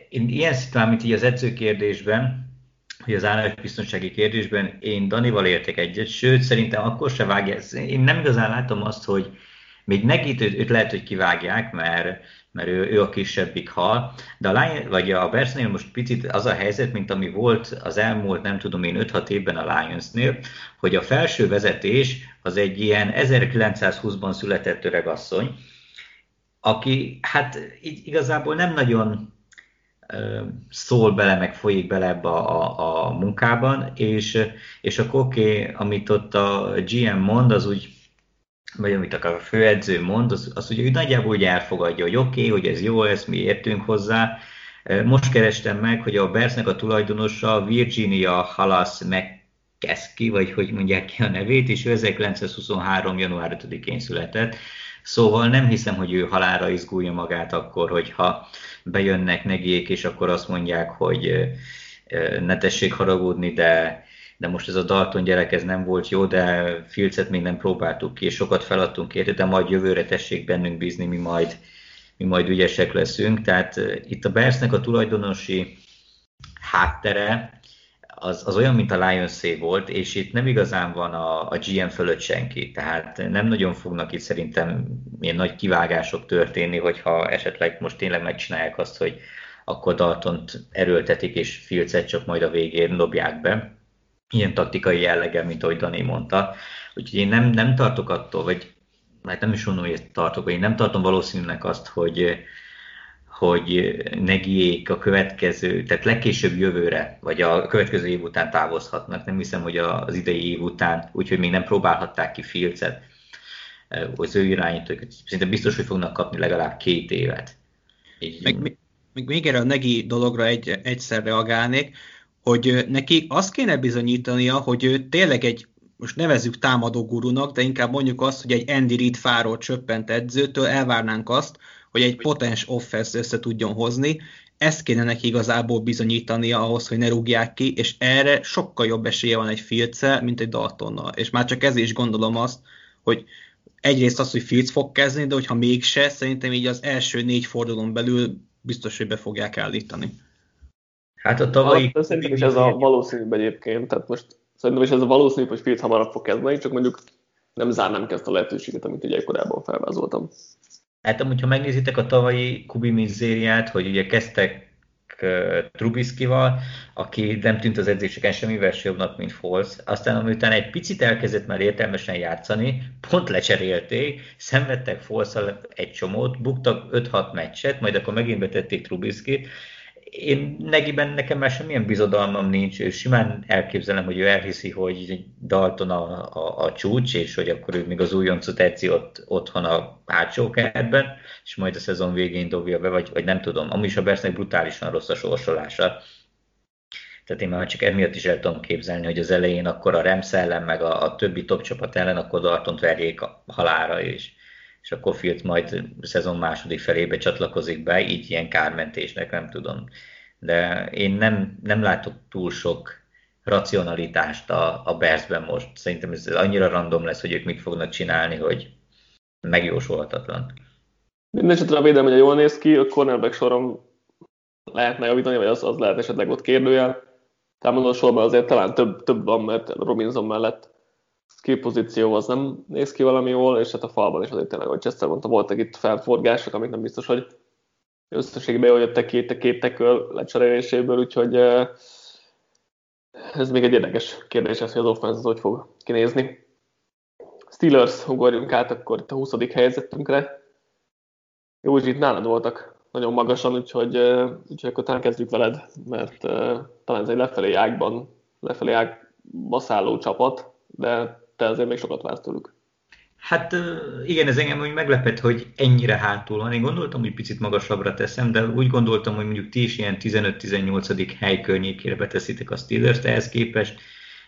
én ilyen szitán, mint így az edzőkérdésben, hogy az állásbiztonsági kérdésben én Danival értek egyet, sőt, szerintem akkor se vágja. Én nem igazán látom azt, hogy még nekit őt, lehet, hogy kivágják, mert, mert ő, ő a kisebbik hal, de a, Lion, vagy a Bersnél most picit az a helyzet, mint ami volt az elmúlt, nem tudom én, 5-6 évben a Lionsnél, hogy a felső vezetés az egy ilyen 1920-ban született öregasszony, aki hát így igazából nem nagyon szól bele, meg folyik bele ebbe a, a, a munkában, és, és akkor oké, amit ott a GM mond, az úgy, vagy amit a főedző mond, az, az ugye nagyjából úgy elfogadja, hogy oké, okay, hogy ez jó, ezt mi értünk hozzá. Most kerestem meg, hogy a Bersnek a tulajdonosa Virginia Halas McKesky, vagy hogy mondják ki a nevét, és ő 1923. január 5-én született. Szóval nem hiszem, hogy ő halára izgulja magát akkor, hogyha bejönnek negiék, és akkor azt mondják, hogy ne tessék haragudni, de, de most ez a Dalton gyerek ez nem volt jó, de Filcet még nem próbáltuk ki, sokat feladtunk érte, de majd jövőre tessék bennünk bízni, mi majd, mi majd ügyesek leszünk. Tehát itt a Bersnek a tulajdonosi háttere, az, az olyan, mint a lions volt, és itt nem igazán van a, a GM fölött senki, tehát nem nagyon fognak itt szerintem ilyen nagy kivágások történni, hogyha esetleg most tényleg megcsinálják azt, hogy akkor Daltont erőltetik, és Filcet csak majd a végén dobják be. Ilyen taktikai jelleggel, mint ahogy Dani mondta. Úgyhogy én nem, nem tartok attól, vagy hát nem is mondom, hogy tartok, hogy én nem tartom valószínűnek azt, hogy, hogy negiék a következő, tehát legkésőbb jövőre, vagy a következő év után távozhatnak. Nem hiszem, hogy az idei év után, úgyhogy még nem próbálhatták ki Filcet, az ő irányítók. Szinte biztos, hogy fognak kapni legalább két évet. Így, meg, még, még erre a negi dologra egy, egyszer reagálnék, hogy neki azt kéne bizonyítania, hogy ő tényleg egy, most nevezzük támadó gurunak, de inkább mondjuk azt, hogy egy Andy Reid fáról csöppent edzőtől elvárnánk azt, hogy egy potens offense össze tudjon hozni, ezt kéne neki igazából bizonyítania ahhoz, hogy ne rúgják ki, és erre sokkal jobb esélye van egy Fields mint egy Daltonnal. És már csak ezért is gondolom azt, hogy egyrészt az, hogy Fields fog kezdeni, de hogyha mégse, szerintem így az első négy fordulón belül biztos, hogy be fogják állítani. Hát a tavalyi... Hát, szerintem is ez a valószínűbb egyébként, tehát most szerintem is ez a valószínűbb, hogy Fields hamarabb fog kezdeni, csak mondjuk nem zárnám ki ezt a lehetőséget, amit ugye korábban felvázoltam. Hát amúgy, ha megnézitek a tavalyi Kubi mizériát, hogy ugye kezdtek Trubiskival, aki nem tűnt az edzéseken semmivel se jobbnak, mint Foles. Aztán amiután egy picit elkezdett már értelmesen játszani, pont lecserélték, szenvedtek foles egy csomót, buktak 5-6 meccset, majd akkor megint betették Trubiskit, én negiben nekem már semmilyen bizodalmam nincs, ő simán elképzelem, hogy ő elhiszi, hogy Dalton a, a, a csúcs, és hogy akkor ő még az újoncot edzi ott, otthon a hátsó kertben, és majd a szezon végén dobja be, vagy, vagy nem tudom. Amúgy is a Bersznek brutálisan rossz a sorsolása. Tehát én már csak emiatt is el tudom képzelni, hogy az elején akkor a Rams ellen, meg a, a többi top csapat ellen, akkor Daltont verjék a halára, és, és akkor Field majd a szezon második felébe csatlakozik be, így ilyen kármentésnek, nem tudom. De én nem, nem látok túl sok racionalitást a, a Bearsben most. Szerintem ez annyira random lesz, hogy ők mit fognak csinálni, hogy megjósolhatatlan. Mindenesetre a védelem, hogy jól néz ki, a cornerback soron lehetne javítani, vagy az, az lehet esetleg ott kérdőjel. Támadó sorban azért talán több, több van, mert Robinson mellett skill pozíció az nem néz ki valami jól, és hát a falban is azért tényleg, ahogy Chester mondta, voltak itt felforgások, amik nem biztos, hogy összességében jól jöttek két, két teköl lecseréléséből, úgyhogy ez még egy érdekes kérdés, ez, hogy az offense az hogy fog kinézni. Steelers, ugorjunk át akkor itt a 20. helyzetünkre. Jó, hogy itt nálad voltak nagyon magasan, úgyhogy, úgyhogy akkor talán kezdjük veled, mert uh, talán ez egy lefelé ágban, lefelé ágba szálló csapat, de te azért még sokat vársz tőlük. Hát igen, ez engem úgy meglepett, hogy ennyire hátul van. Én gondoltam, hogy picit magasabbra teszem, de úgy gondoltam, hogy mondjuk ti is ilyen 15-18. hely környékére beteszitek a Steelers-t, ehhez képest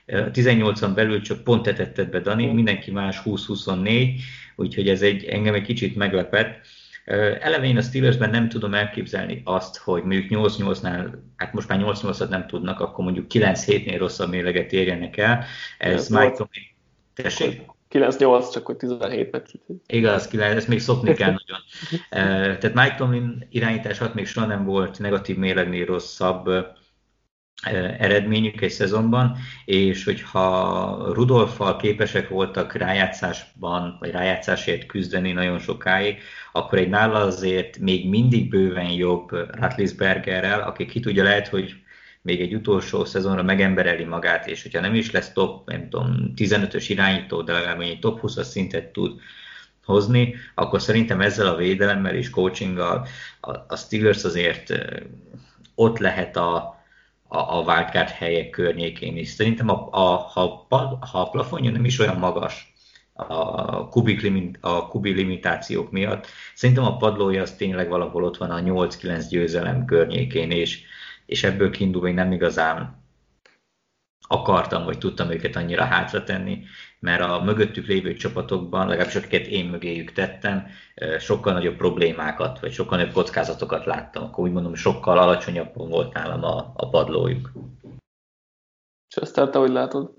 18-an belül csak pont tetetted be, Dani, mindenki más 20-24, úgyhogy ez egy, engem egy kicsit meglepett. Eleve én a Steelersben nem tudom elképzelni azt, hogy mondjuk 8-8-nál, hát most már 8-8-at nem tudnak, akkor mondjuk 9-7-nél rosszabb mérleget érjenek el. Ez Mike Tomlin Tessék? 9-8, csak hogy 17 meccs. Igaz, 9, ezt még szokni kell nagyon. Tehát Mike Tomlin irányítás alatt még soha nem volt negatív mérlegnél rosszabb eredményük egy szezonban, és hogyha Rudolfal képesek voltak rájátszásban, vagy rájátszásért küzdeni nagyon sokáig, akkor egy nála azért még mindig bőven jobb Ratlisbergerrel, aki ki tudja lehet, hogy még egy utolsó szezonra megembereli magát, és hogyha nem is lesz top, nem tudom, 15-ös irányító, de legalább egy top 20-as szintet tud hozni, akkor szerintem ezzel a védelemmel és coachinggal a, Steelers azért ott lehet a, a, a wildcard helyek környékén is. Szerintem a, a, ha, ha a plafonja nem is olyan magas a kubik, limit, a kubi limitációk miatt, szerintem a padlója az tényleg valahol ott van a 8-9 győzelem környékén, és és ebből kiindulva én nem igazán akartam, vagy tudtam őket annyira hátra tenni, mert a mögöttük lévő csapatokban, legalábbis akiket én mögéjük tettem, sokkal nagyobb problémákat, vagy sokkal nagyobb kockázatokat láttam. Akkor úgy mondom, sokkal alacsonyabban volt nálam a, a padlójuk. Chester, te hogy látod?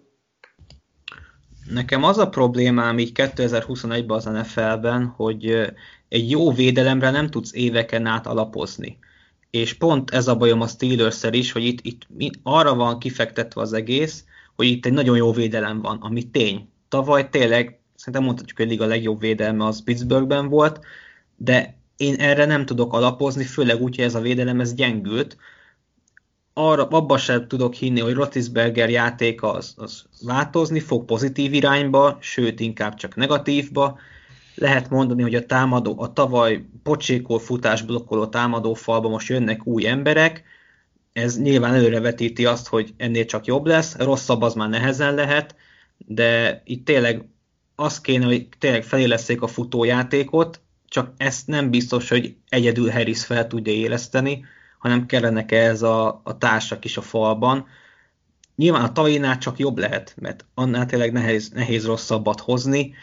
Nekem az a problémám így 2021-ben az NFL-ben, hogy egy jó védelemre nem tudsz éveken át alapozni és pont ez a bajom a steelers is, hogy itt, itt arra van kifektetve az egész, hogy itt egy nagyon jó védelem van, ami tény. Tavaly tényleg, szerintem mondhatjuk, hogy a legjobb védelme az Pittsburghben volt, de én erre nem tudok alapozni, főleg úgy, hogy ez a védelem ez gyengült. Arra, abba sem tudok hinni, hogy Rotisberger játék az, az változni fog pozitív irányba, sőt inkább csak negatívba. Lehet mondani, hogy a támadó, a tavaly pocsékol futás blokkoló támadó falba most jönnek új emberek, ez nyilván előrevetíti azt, hogy ennél csak jobb lesz, rosszabb az már nehezen lehet, de itt tényleg az kéne, hogy tényleg feléleszték a futójátékot, csak ezt nem biztos, hogy egyedül Harris fel tudja éleszteni, hanem kellenek -e ez a, a társak is a falban. Nyilván a tavalyinál csak jobb lehet, mert annál tényleg nehéz, nehéz rosszabbat hozni,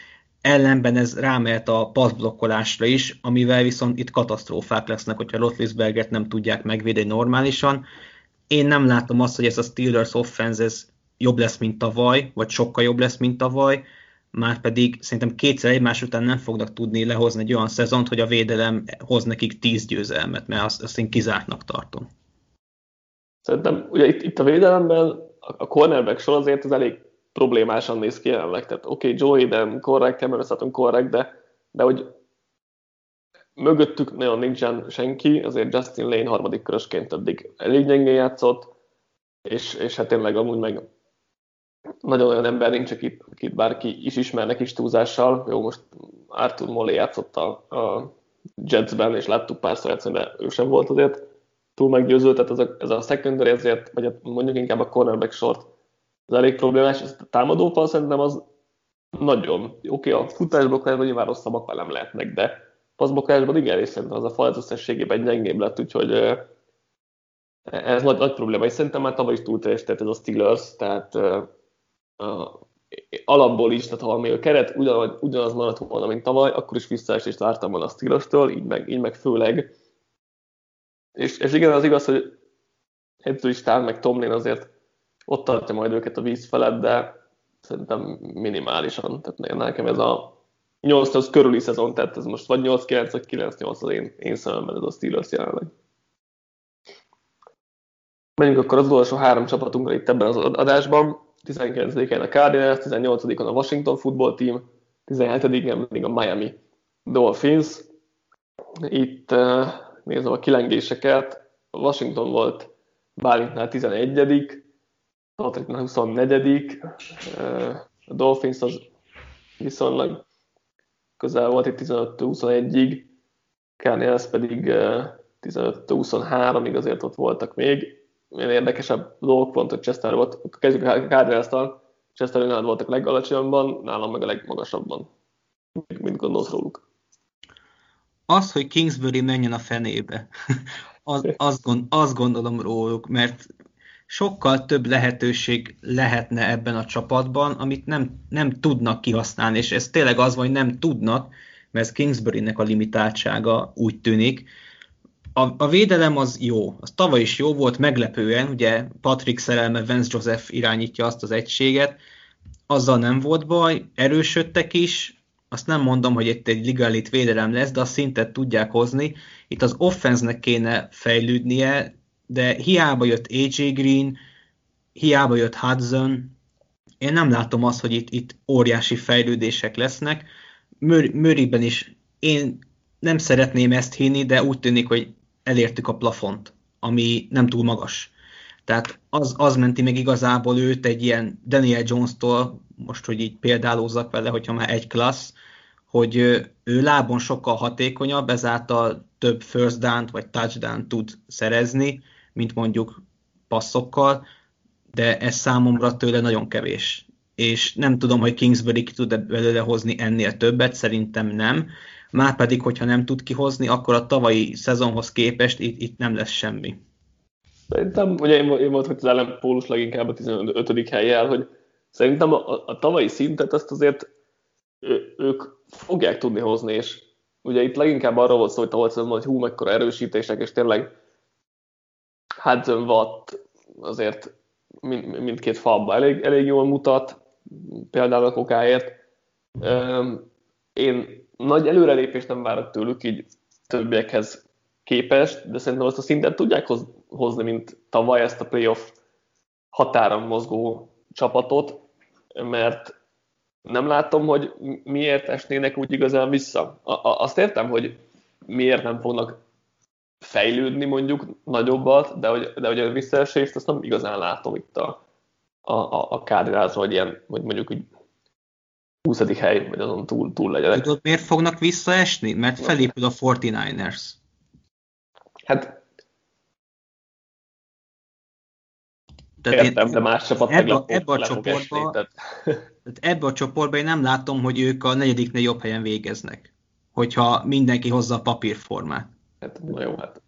ellenben ez rámehet a passzblokkolásra is, amivel viszont itt katasztrófák lesznek, hogyha Rotlisberget nem tudják megvédeni normálisan. Én nem látom azt, hogy ez a Steelers offense ez jobb lesz, mint tavaly, vagy sokkal jobb lesz, mint tavaly, már pedig szerintem kétszer egymás után nem fognak tudni lehozni egy olyan szezont, hogy a védelem hoz nekik tíz győzelmet, mert azt, azt én kizártnak tartom. Szerintem ugye itt, itt a védelemben a cornerback sor azért az elég problémásan néz ki jelenleg. Tehát oké, okay, Joe Hayden korrekt, Cameron Sutton korrekt, de, de hogy mögöttük nagyon nincsen senki, azért Justin Lane harmadik körösként eddig elég gyengén játszott, és, és hát tényleg amúgy meg nagyon olyan ember nincs, akit, akit bárki is ismernek is túlzással. Jó, most Arthur Molly játszott a, a Jetsben, és láttuk párszor játszani, de ő sem volt azért túl meggyőző, tehát ez a, ez a secondary ezért, vagy mondjuk inkább a cornerback sort az elég problémás, a támadófal szerintem az nagyon. Oké, okay, a futásblokkásban nyilván rosszabbak már nem lehetnek, de passzblokkásban igen, és szerintem az a fal összességében gyengébb lett, úgyhogy ez nagy, nagy probléma, és szerintem már tavaly is túlteljesített ez a Steelers, tehát alapból is, tehát ha még a keret ugyanaz, ugyanaz maradt volna, mint tavaly, akkor is visszaesést vártam volna a Steelers-től, így meg, így meg főleg. És, és igen, az igaz, hogy edzőistán meg Tomlin azért ott tartja majd őket a víz felett, de szerintem minimálisan. Tehát nekem ez a 8 körüli szezon, tehát ez most vagy 8-9 vagy 9-8 az én, én szememben ez a Steelers jelenleg. Menjünk akkor az utolsó három csapatunkra itt ebben az adásban. 19-en a Cardinals, 18-on a Washington Football Team, 17-en pedig a Miami Dolphins. Itt uh, nézem a kilengéseket. Washington volt Bálintnál 11 Patricknál 24 a Dolphins az viszonylag közel volt itt 15-21-ig, Cardinals pedig 15-23-ig azért ott voltak még. Milyen érdekesebb dolgok pont, hogy Chester volt, kezdjük a Cardinals-tal, Chester nálad voltak legalacsonyabban, nálam meg a legmagasabban. Mit gondolsz róluk? Az, hogy Kingsbury menjen a fenébe, az, azt, gond, azt gondolom róluk, mert sokkal több lehetőség lehetne ebben a csapatban, amit nem, nem tudnak kihasználni, és ez tényleg az van, hogy nem tudnak, mert ez Kingsbury-nek a limitáltsága úgy tűnik. A, a védelem az jó, az tavaly is jó volt, meglepően, ugye Patrick szerelme, Vance Joseph irányítja azt az egységet, azzal nem volt baj, erősödtek is, azt nem mondom, hogy itt egy ligalit védelem lesz, de a szintet tudják hozni. Itt az offenznek kéne fejlődnie, de hiába jött AJ Green, hiába jött Hudson, én nem látom azt, hogy itt, itt óriási fejlődések lesznek. Murrayben is én nem szeretném ezt hinni, de úgy tűnik, hogy elértük a plafont, ami nem túl magas. Tehát az, az menti meg igazából őt egy ilyen Daniel Jones-tól, most, hogy így példálózzak vele, hogyha már egy klassz, hogy ő lábon sokkal hatékonyabb, ezáltal több first down vagy touchdown tud szerezni, mint mondjuk passzokkal, de ez számomra tőle nagyon kevés. És nem tudom, hogy Kingsbury ki tud belőle hozni ennél többet, szerintem nem. Márpedig, hogyha nem tud kihozni, akkor a tavalyi szezonhoz képest itt, itt nem lesz semmi. Szerintem, ugye én, én volt, hogy az ellenpólus leginkább a 15. helyjel, hogy szerintem a, a tavalyi szintet azt azért ő, ők fogják tudni hozni, és ugye itt leginkább arról volt szó, hogy tavaly hogy hú, mekkora erősítések, és tényleg Hudson Watt azért mind, mindkét falban elég, elég jól mutat, például a kokáért. Én nagy előrelépést nem várok tőlük így többiekhez képest, de szerintem azt a szintet tudják hozni, mint tavaly ezt a playoff határon mozgó csapatot, mert nem látom, hogy miért esnének úgy igazán vissza. A, azt értem, hogy miért nem fognak fejlődni mondjuk nagyobbat, de hogy, de hogy a visszaesést azt nem igazán látom itt a, a, a, a Cardinals, hogy ilyen, hogy mondjuk így 20. hely, vagy azon túl, túl legyenek. Tudod, miért fognak visszaesni? Mert felépül a 49ers. Hát Tehát Értem, én, de más csapat ebbe, a, ebbe a csoportba, tehát... ebbe a csoportba én nem látom, hogy ők a negyediknél jobb helyen végeznek, hogyha mindenki hozza a papírformát. Hát, na jó, hát.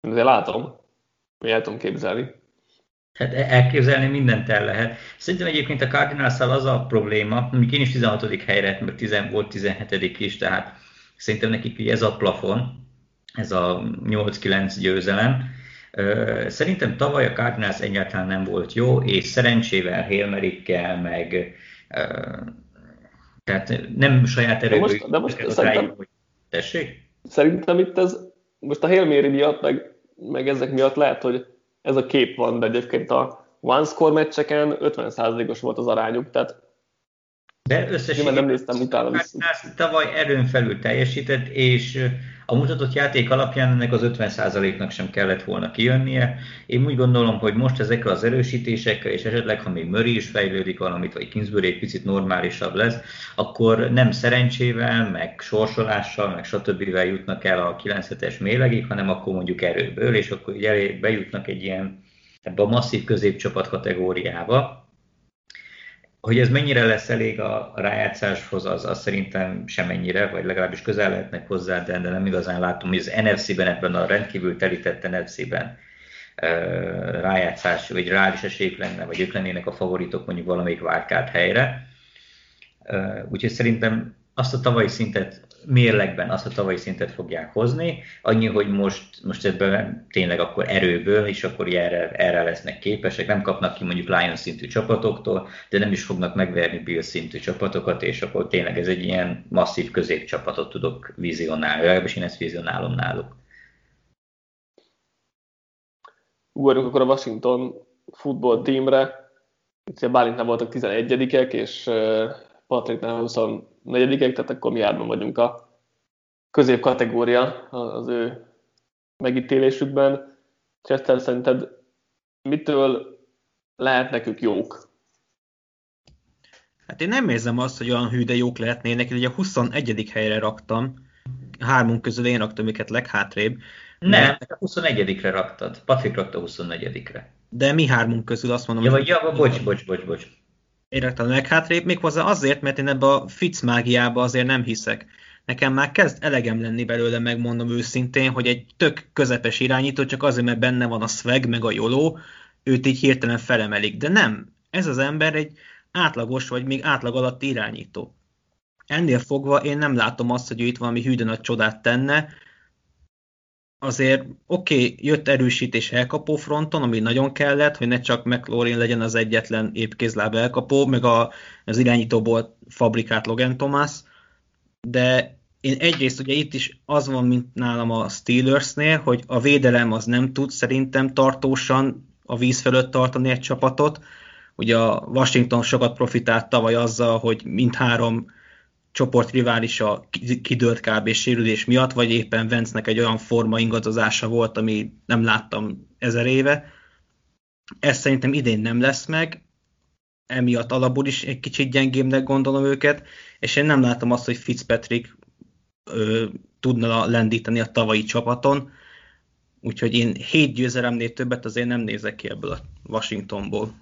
Azért látom, hogy el tudom képzelni. Hát e- elképzelni mindent el lehet. Szerintem egyébként a cardinals az a probléma, mondjuk én is 16. helyre, mert 10, volt 17. is, tehát szerintem nekik ez a plafon, ez a 8-9 győzelem. Szerintem tavaly a Cardinals egyáltalán nem volt jó, és szerencsével, Hélmerikkel, meg tehát nem saját erőből. De most, de most szerintem, hogy... Tessék? Szerintem itt ez, most a Hail miatt, meg, meg ezek miatt lehet, hogy ez a kép van, de egyébként a one score meccseken 50%-os volt az arányuk, tehát de összességében nem néztem utána Tavaly erőn felül teljesített, és a mutatott játék alapján ennek az 50%-nak sem kellett volna kijönnie. Én úgy gondolom, hogy most ezekkel az erősítésekkel, és esetleg ha még Murray is fejlődik valamit, vagy Kingsbury egy picit normálisabb lesz, akkor nem szerencsével, meg sorsolással, meg stb. jutnak el a 9 mélegig, hanem akkor mondjuk erőből, és akkor bejutnak egy ilyen ebbe a masszív középcsapat kategóriába, hogy ez mennyire lesz elég a rájátszáshoz, az, az szerintem semennyire, vagy legalábbis közel lehetnek hozzá, de, de nem igazán látom, hogy az NFC-ben, ebben a rendkívül telített NFC-ben rájátszás, vagy reális esélyük lenne, vagy ők lennének a favoritok mondjuk valamelyik várkárt helyre. Úgyhogy szerintem azt a tavalyi szintet mérlegben azt a tavalyi szintet fogják hozni, annyi, hogy most, most ebben tényleg akkor erőből, és akkor erre, erre lesznek képesek, nem kapnak ki mondjuk Lions szintű csapatoktól, de nem is fognak megverni Bill szintű csapatokat, és akkor tényleg ez egy ilyen masszív középcsapatot tudok vizionálni, legalábbis én ezt vizionálom náluk. Ugorjunk akkor a Washington futball teamre. Itt Bálintnál voltak 11-ek, és Patricknál 24 tehát akkor mi járban vagyunk a középkategória az ő megítélésükben. Chester, szerinted mitől lehetnek ők jók? Hát én nem érzem azt, hogy olyan hű, de jók lehetnének. Ugye a 21. helyre raktam, hármunk közül én raktam őket leghátrébb. Nem, mert... 21-re raktad. Patrik rakta 24-re. De mi hármunk közül azt mondom... Ja, vagy ja, bocs, bocs, bocs, bocs én raktam leghátrébb, méghozzá azért, mert én ebbe a Fitz mágiába azért nem hiszek. Nekem már kezd elegem lenni belőle, megmondom őszintén, hogy egy tök közepes irányító, csak azért, mert benne van a swag, meg a joló, őt így hirtelen felemelik. De nem, ez az ember egy átlagos, vagy még átlag alatti irányító. Ennél fogva én nem látom azt, hogy ő itt valami hűden nagy csodát tenne, azért oké, okay, jött erősítés elkapó fronton, ami nagyon kellett, hogy ne csak McLaurin legyen az egyetlen épkézláb elkapó, meg a, az irányítóból fabrikált Logan Thomas, de én egyrészt ugye itt is az van, mint nálam a Steelersnél, hogy a védelem az nem tud szerintem tartósan a víz fölött tartani egy csapatot. Ugye a Washington sokat profitált tavaly azzal, hogy mindhárom csoportriválisa kidőlt kb. sérülés miatt, vagy éppen Vencnek egy olyan forma ingadozása volt, ami nem láttam ezer éve. Ez szerintem idén nem lesz meg, emiatt alapul is egy kicsit gyengébbnek gondolom őket, és én nem látom azt, hogy Fitzpatrick ö, tudna lendíteni a tavalyi csapaton, úgyhogy én hét győzelemnél többet azért nem nézek ki ebből a Washingtonból.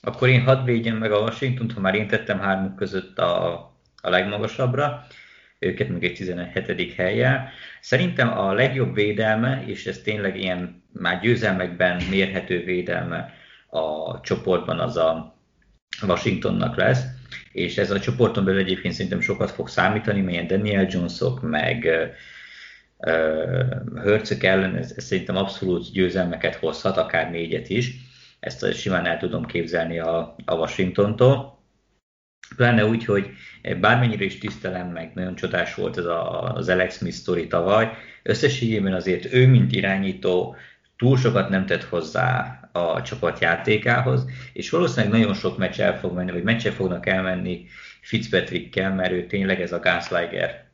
Akkor én hadd védjem meg a Washington, ha már én tettem hármuk között a a legmagasabbra, őket még egy 17. helyen. Szerintem a legjobb védelme, és ez tényleg ilyen már győzelmekben mérhető védelme a csoportban az a Washingtonnak lesz, és ez a csoporton belül egyébként szerintem sokat fog számítani, melyen Daniel Jonesok, meg Hörcök ellen ez, ez szerintem abszolút győzelmeket hozhat, akár négyet is. Ezt simán el tudom képzelni a, a Washingtontól Pláne úgy, hogy bármennyire is tisztelem meg, nagyon csodás volt ez a, az Alex Smith story tavaly, összességében azért ő, mint irányító, túl sokat nem tett hozzá a csapat játékához, és valószínűleg nagyon sok meccs el fog menni, vagy meccsek fognak elmenni Fitzpatrickkel, mert ő tényleg ez a Gansliger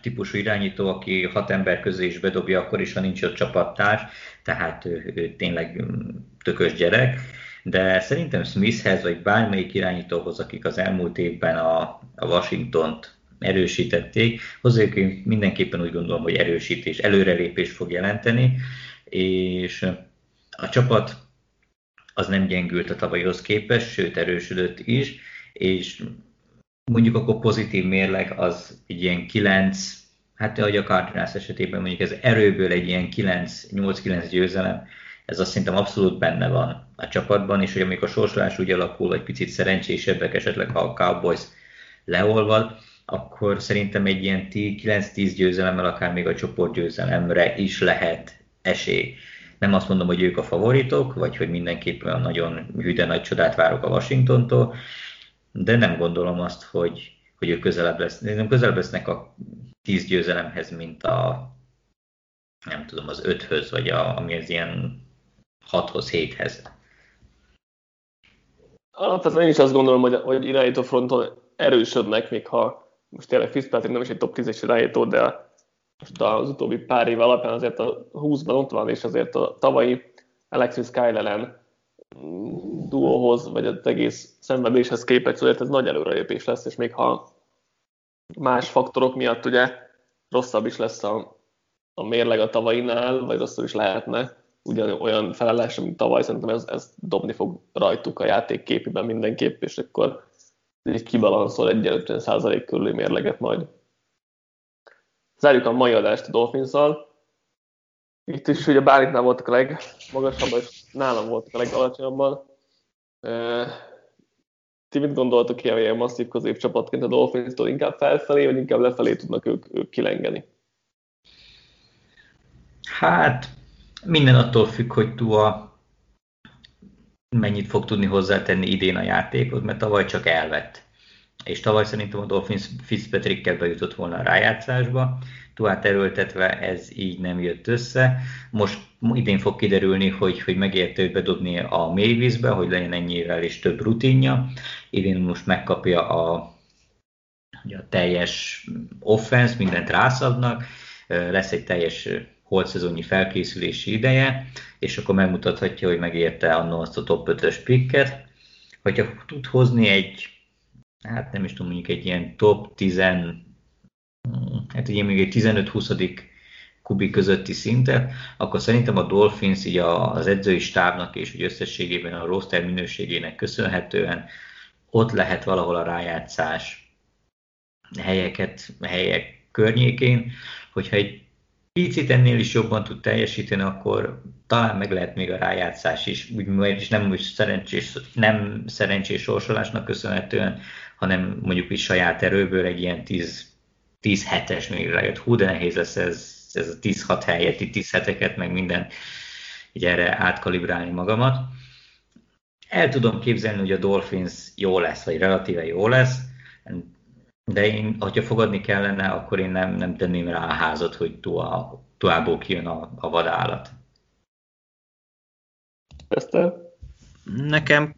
típusú irányító, aki hat ember közé is bedobja, akkor is, ha nincs ott csapattárs, tehát ő, ő tényleg mm, tökös gyerek. De szerintem Smithhez, vagy bármelyik irányítóhoz, akik az elmúlt évben a, a Washington-t erősítették, hozzájuk mindenképpen úgy gondolom, hogy erősítés, előrelépés fog jelenteni, és a csapat az nem gyengült a tavalyhoz képest, sőt erősödött is, és mondjuk akkor pozitív mérleg az egy ilyen 9, hát ahogy a Cardinals esetében mondjuk ez erőből egy ilyen 9-8-9 győzelem, ez azt szerintem abszolút benne van a csapatban, és hogy amikor a sorsolás úgy alakul, vagy picit szerencsésebbek, esetleg ha a Cowboys leolvad, akkor szerintem egy ilyen 9-10 győzelemmel akár még a csoportgyőzelemre is lehet esély. Nem azt mondom, hogy ők a favoritok, vagy hogy mindenképpen nagyon hűde nagy csodát várok a Washingtontól, de nem gondolom azt, hogy, hogy ők közelebb, lesz, nem közelebb lesznek a 10 győzelemhez, mint a nem tudom, az 5-höz, vagy a, ami az ilyen 6-hoz, 7-hez. Alapvetően én is azt gondolom, hogy, hogy irányító fronton erősödnek, még ha most tényleg Fitzpatrick nem is egy top 10-es irányító, de most az utóbbi pár év alapján azért a 20-ban ott van, és azért a tavalyi Alexis Kyle duóhoz, vagy az egész szenvedéshez képest azért ez nagy előrelépés lesz, és még ha más faktorok miatt ugye rosszabb is lesz a, a mérleg a tavainál, vagy rosszabb is lehetne, ugyan olyan felállás, mint tavaly, szerintem ez, ez dobni fog rajtuk a játék képében mindenképp, és akkor így kibalanszol egy 50% körüli mérleget majd. Zárjuk a mai adást a dolphins. Itt is ugye Bálintnál voltak a legmagasabban, és nálam voltak a legalacsonyabban. Ti mit gondoltok ilyen, ilyen masszív középcsapatként a Dolphins-tól? Inkább felfelé, vagy inkább lefelé tudnak ők, ők kilengeni? Hát, minden attól függ, hogy Tua mennyit fog tudni hozzátenni idén a játékot, mert tavaly csak elvett. És tavaly szerintem a Dolphins Fitzpatrickkel bejutott volna a rájátszásba, Tuát erőltetve ez így nem jött össze. Most idén fog kiderülni, hogy, hogy megérte őt bedobni a mélyvízbe, hogy legyen ennyivel is több rutinja. Idén most megkapja a, a teljes offense, mindent rászabnak, lesz egy teljes holt szezonnyi felkészülési ideje, és akkor megmutathatja, hogy megérte annó azt a top 5-ös picket. Hogyha tud hozni egy, hát nem is tudom, mondjuk egy ilyen top 10, hát ugye még egy 15-20 kubi közötti szintet, akkor szerintem a Dolphins így az edzői stábnak és úgy összességében a roster minőségének köszönhetően ott lehet valahol a rájátszás helyeket, helyek környékén, hogyha egy picit ennél is jobban tud teljesíteni, akkor talán meg lehet még a rájátszás is, úgy, és nem úgy szerencsés, nem szerencsés sorsolásnak köszönhetően, hanem mondjuk is saját erőből egy ilyen 10, 10 hetes még rájött. Hú, de nehéz lesz ez, ez a 10-6 helyet, 10 heteket, meg minden, így erre átkalibrálni magamat. El tudom képzelni, hogy a Dolphins jó lesz, vagy relatíve jó lesz, de én, hogyha fogadni kellene, akkor én nem, nem tenném rá a házat, hogy tua, tuából kijön a, a vadállat. Ezt Nekem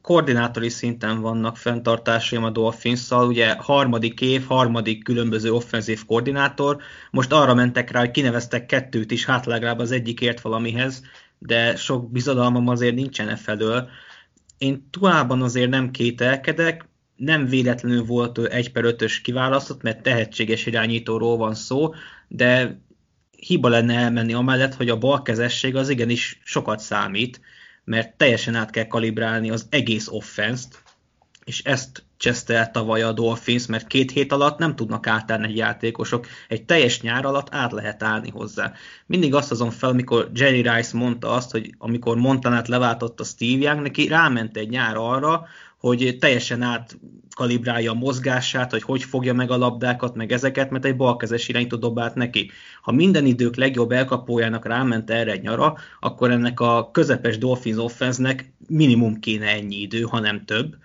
koordinátori szinten vannak fenntartásaim a dolphins ugye harmadik év, harmadik különböző offenzív koordinátor, most arra mentek rá, hogy kineveztek kettőt is, hát legalább az egyik ért valamihez, de sok bizodalmam azért nincsen e felől. Én Tuában azért nem kételkedek, nem véletlenül volt ő 1 per 5-ös kiválasztott, mert tehetséges irányítóról van szó, de hiba lenne elmenni amellett, hogy a balkezesség az igenis sokat számít, mert teljesen át kell kalibrálni az egész offenszt, és ezt cseszte el tavaly a Dolphins, mert két hét alatt nem tudnak átállni egy játékosok, egy teljes nyár alatt át lehet állni hozzá. Mindig azt azon fel, amikor Jerry Rice mondta azt, hogy amikor Montanát leváltotta Steve Young, neki ráment egy nyár arra, hogy teljesen átkalibrálja a mozgását, hogy hogy fogja meg a labdákat, meg ezeket, mert egy balkezes irányító dobált neki. Ha minden idők legjobb elkapójának ráment erre egy nyara, akkor ennek a közepes Dolphins offense minimum kéne ennyi idő, ha nem több.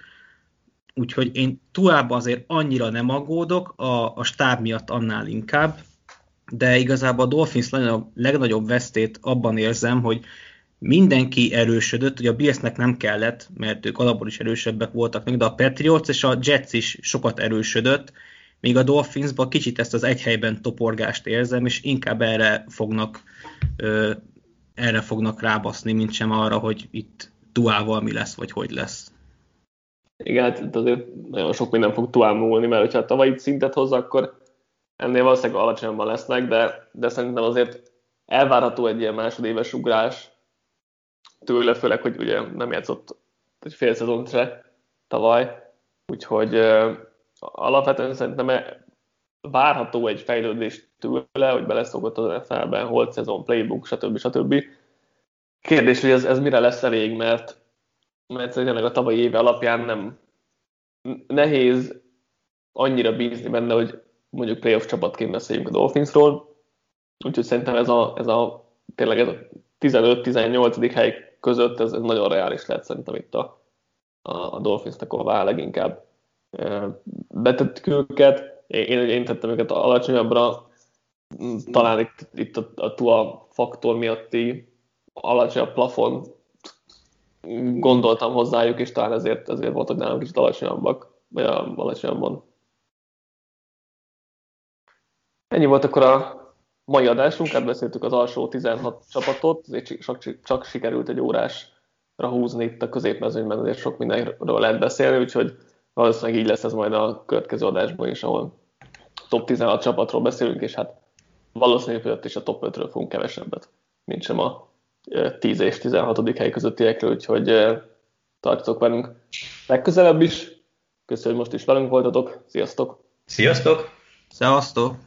úgyhogy én Tuába azért annyira nem aggódok, a, a stáb miatt annál inkább, de igazából a Dolphins legnagyobb vesztét abban érzem, hogy mindenki erősödött, ugye a Billsnek nem kellett, mert ők alapból is erősebbek voltak még, de a Patriots és a Jets is sokat erősödött, míg a Dolphinsban kicsit ezt az egy helyben toporgást érzem, és inkább erre fognak, ö, erre fognak rábaszni, mint sem arra, hogy itt Tuával mi lesz, vagy hogy lesz. Igen, hát azért nagyon sok minden fog Tuál múlni, mert ha tavalyi szintet hoz, akkor ennél valószínűleg alacsonyabban lesznek, de, de szerintem azért elvárható egy ilyen másodéves ugrás tőle, főleg, hogy ugye nem játszott egy fél szezont se tavaly, úgyhogy uh, alapvetően szerintem e- várható egy fejlődés tőle, hogy beleszokott az NFL-ben, holt szezon, playbook, stb. stb. Kérdés, hogy ez, ez mire lesz elég, mert, mert szerintem a tavalyi éve alapján nem nehéz annyira bízni benne, hogy mondjuk playoff csapatként beszéljünk a Dolphinsról, úgyhogy szerintem ez a, ez a tényleg ez a 15-18. hely között ez, nagyon reális lehet szerintem itt a, a, a Dolphinsnek a vál leginkább. Betettük őket, én, én tettem őket alacsonyabbra, talán itt, itt a, a TUA faktor miatti alacsonyabb plafon gondoltam hozzájuk, és talán ezért, ezért voltak nálunk kicsit alacsonyabbak, vagy alacsonyabban. Ennyi volt akkor a mai adásunk, átbeszéltük az alsó 16 csapatot, azért csak, csak sikerült egy órásra húzni itt a középmezőnyben, azért sok mindenről lehet beszélni, úgyhogy valószínűleg így lesz ez majd a következő adásban is, ahol top 16 csapatról beszélünk, és hát valószínűleg hogy is a top 5-ről fogunk kevesebbet, mint sem a 10 és 16. hely közöttiekről, úgyhogy tartsatok velünk legközelebb is. Köszönöm, hogy most is velünk voltatok. Sziasztok! Sziasztok! Szevasztok!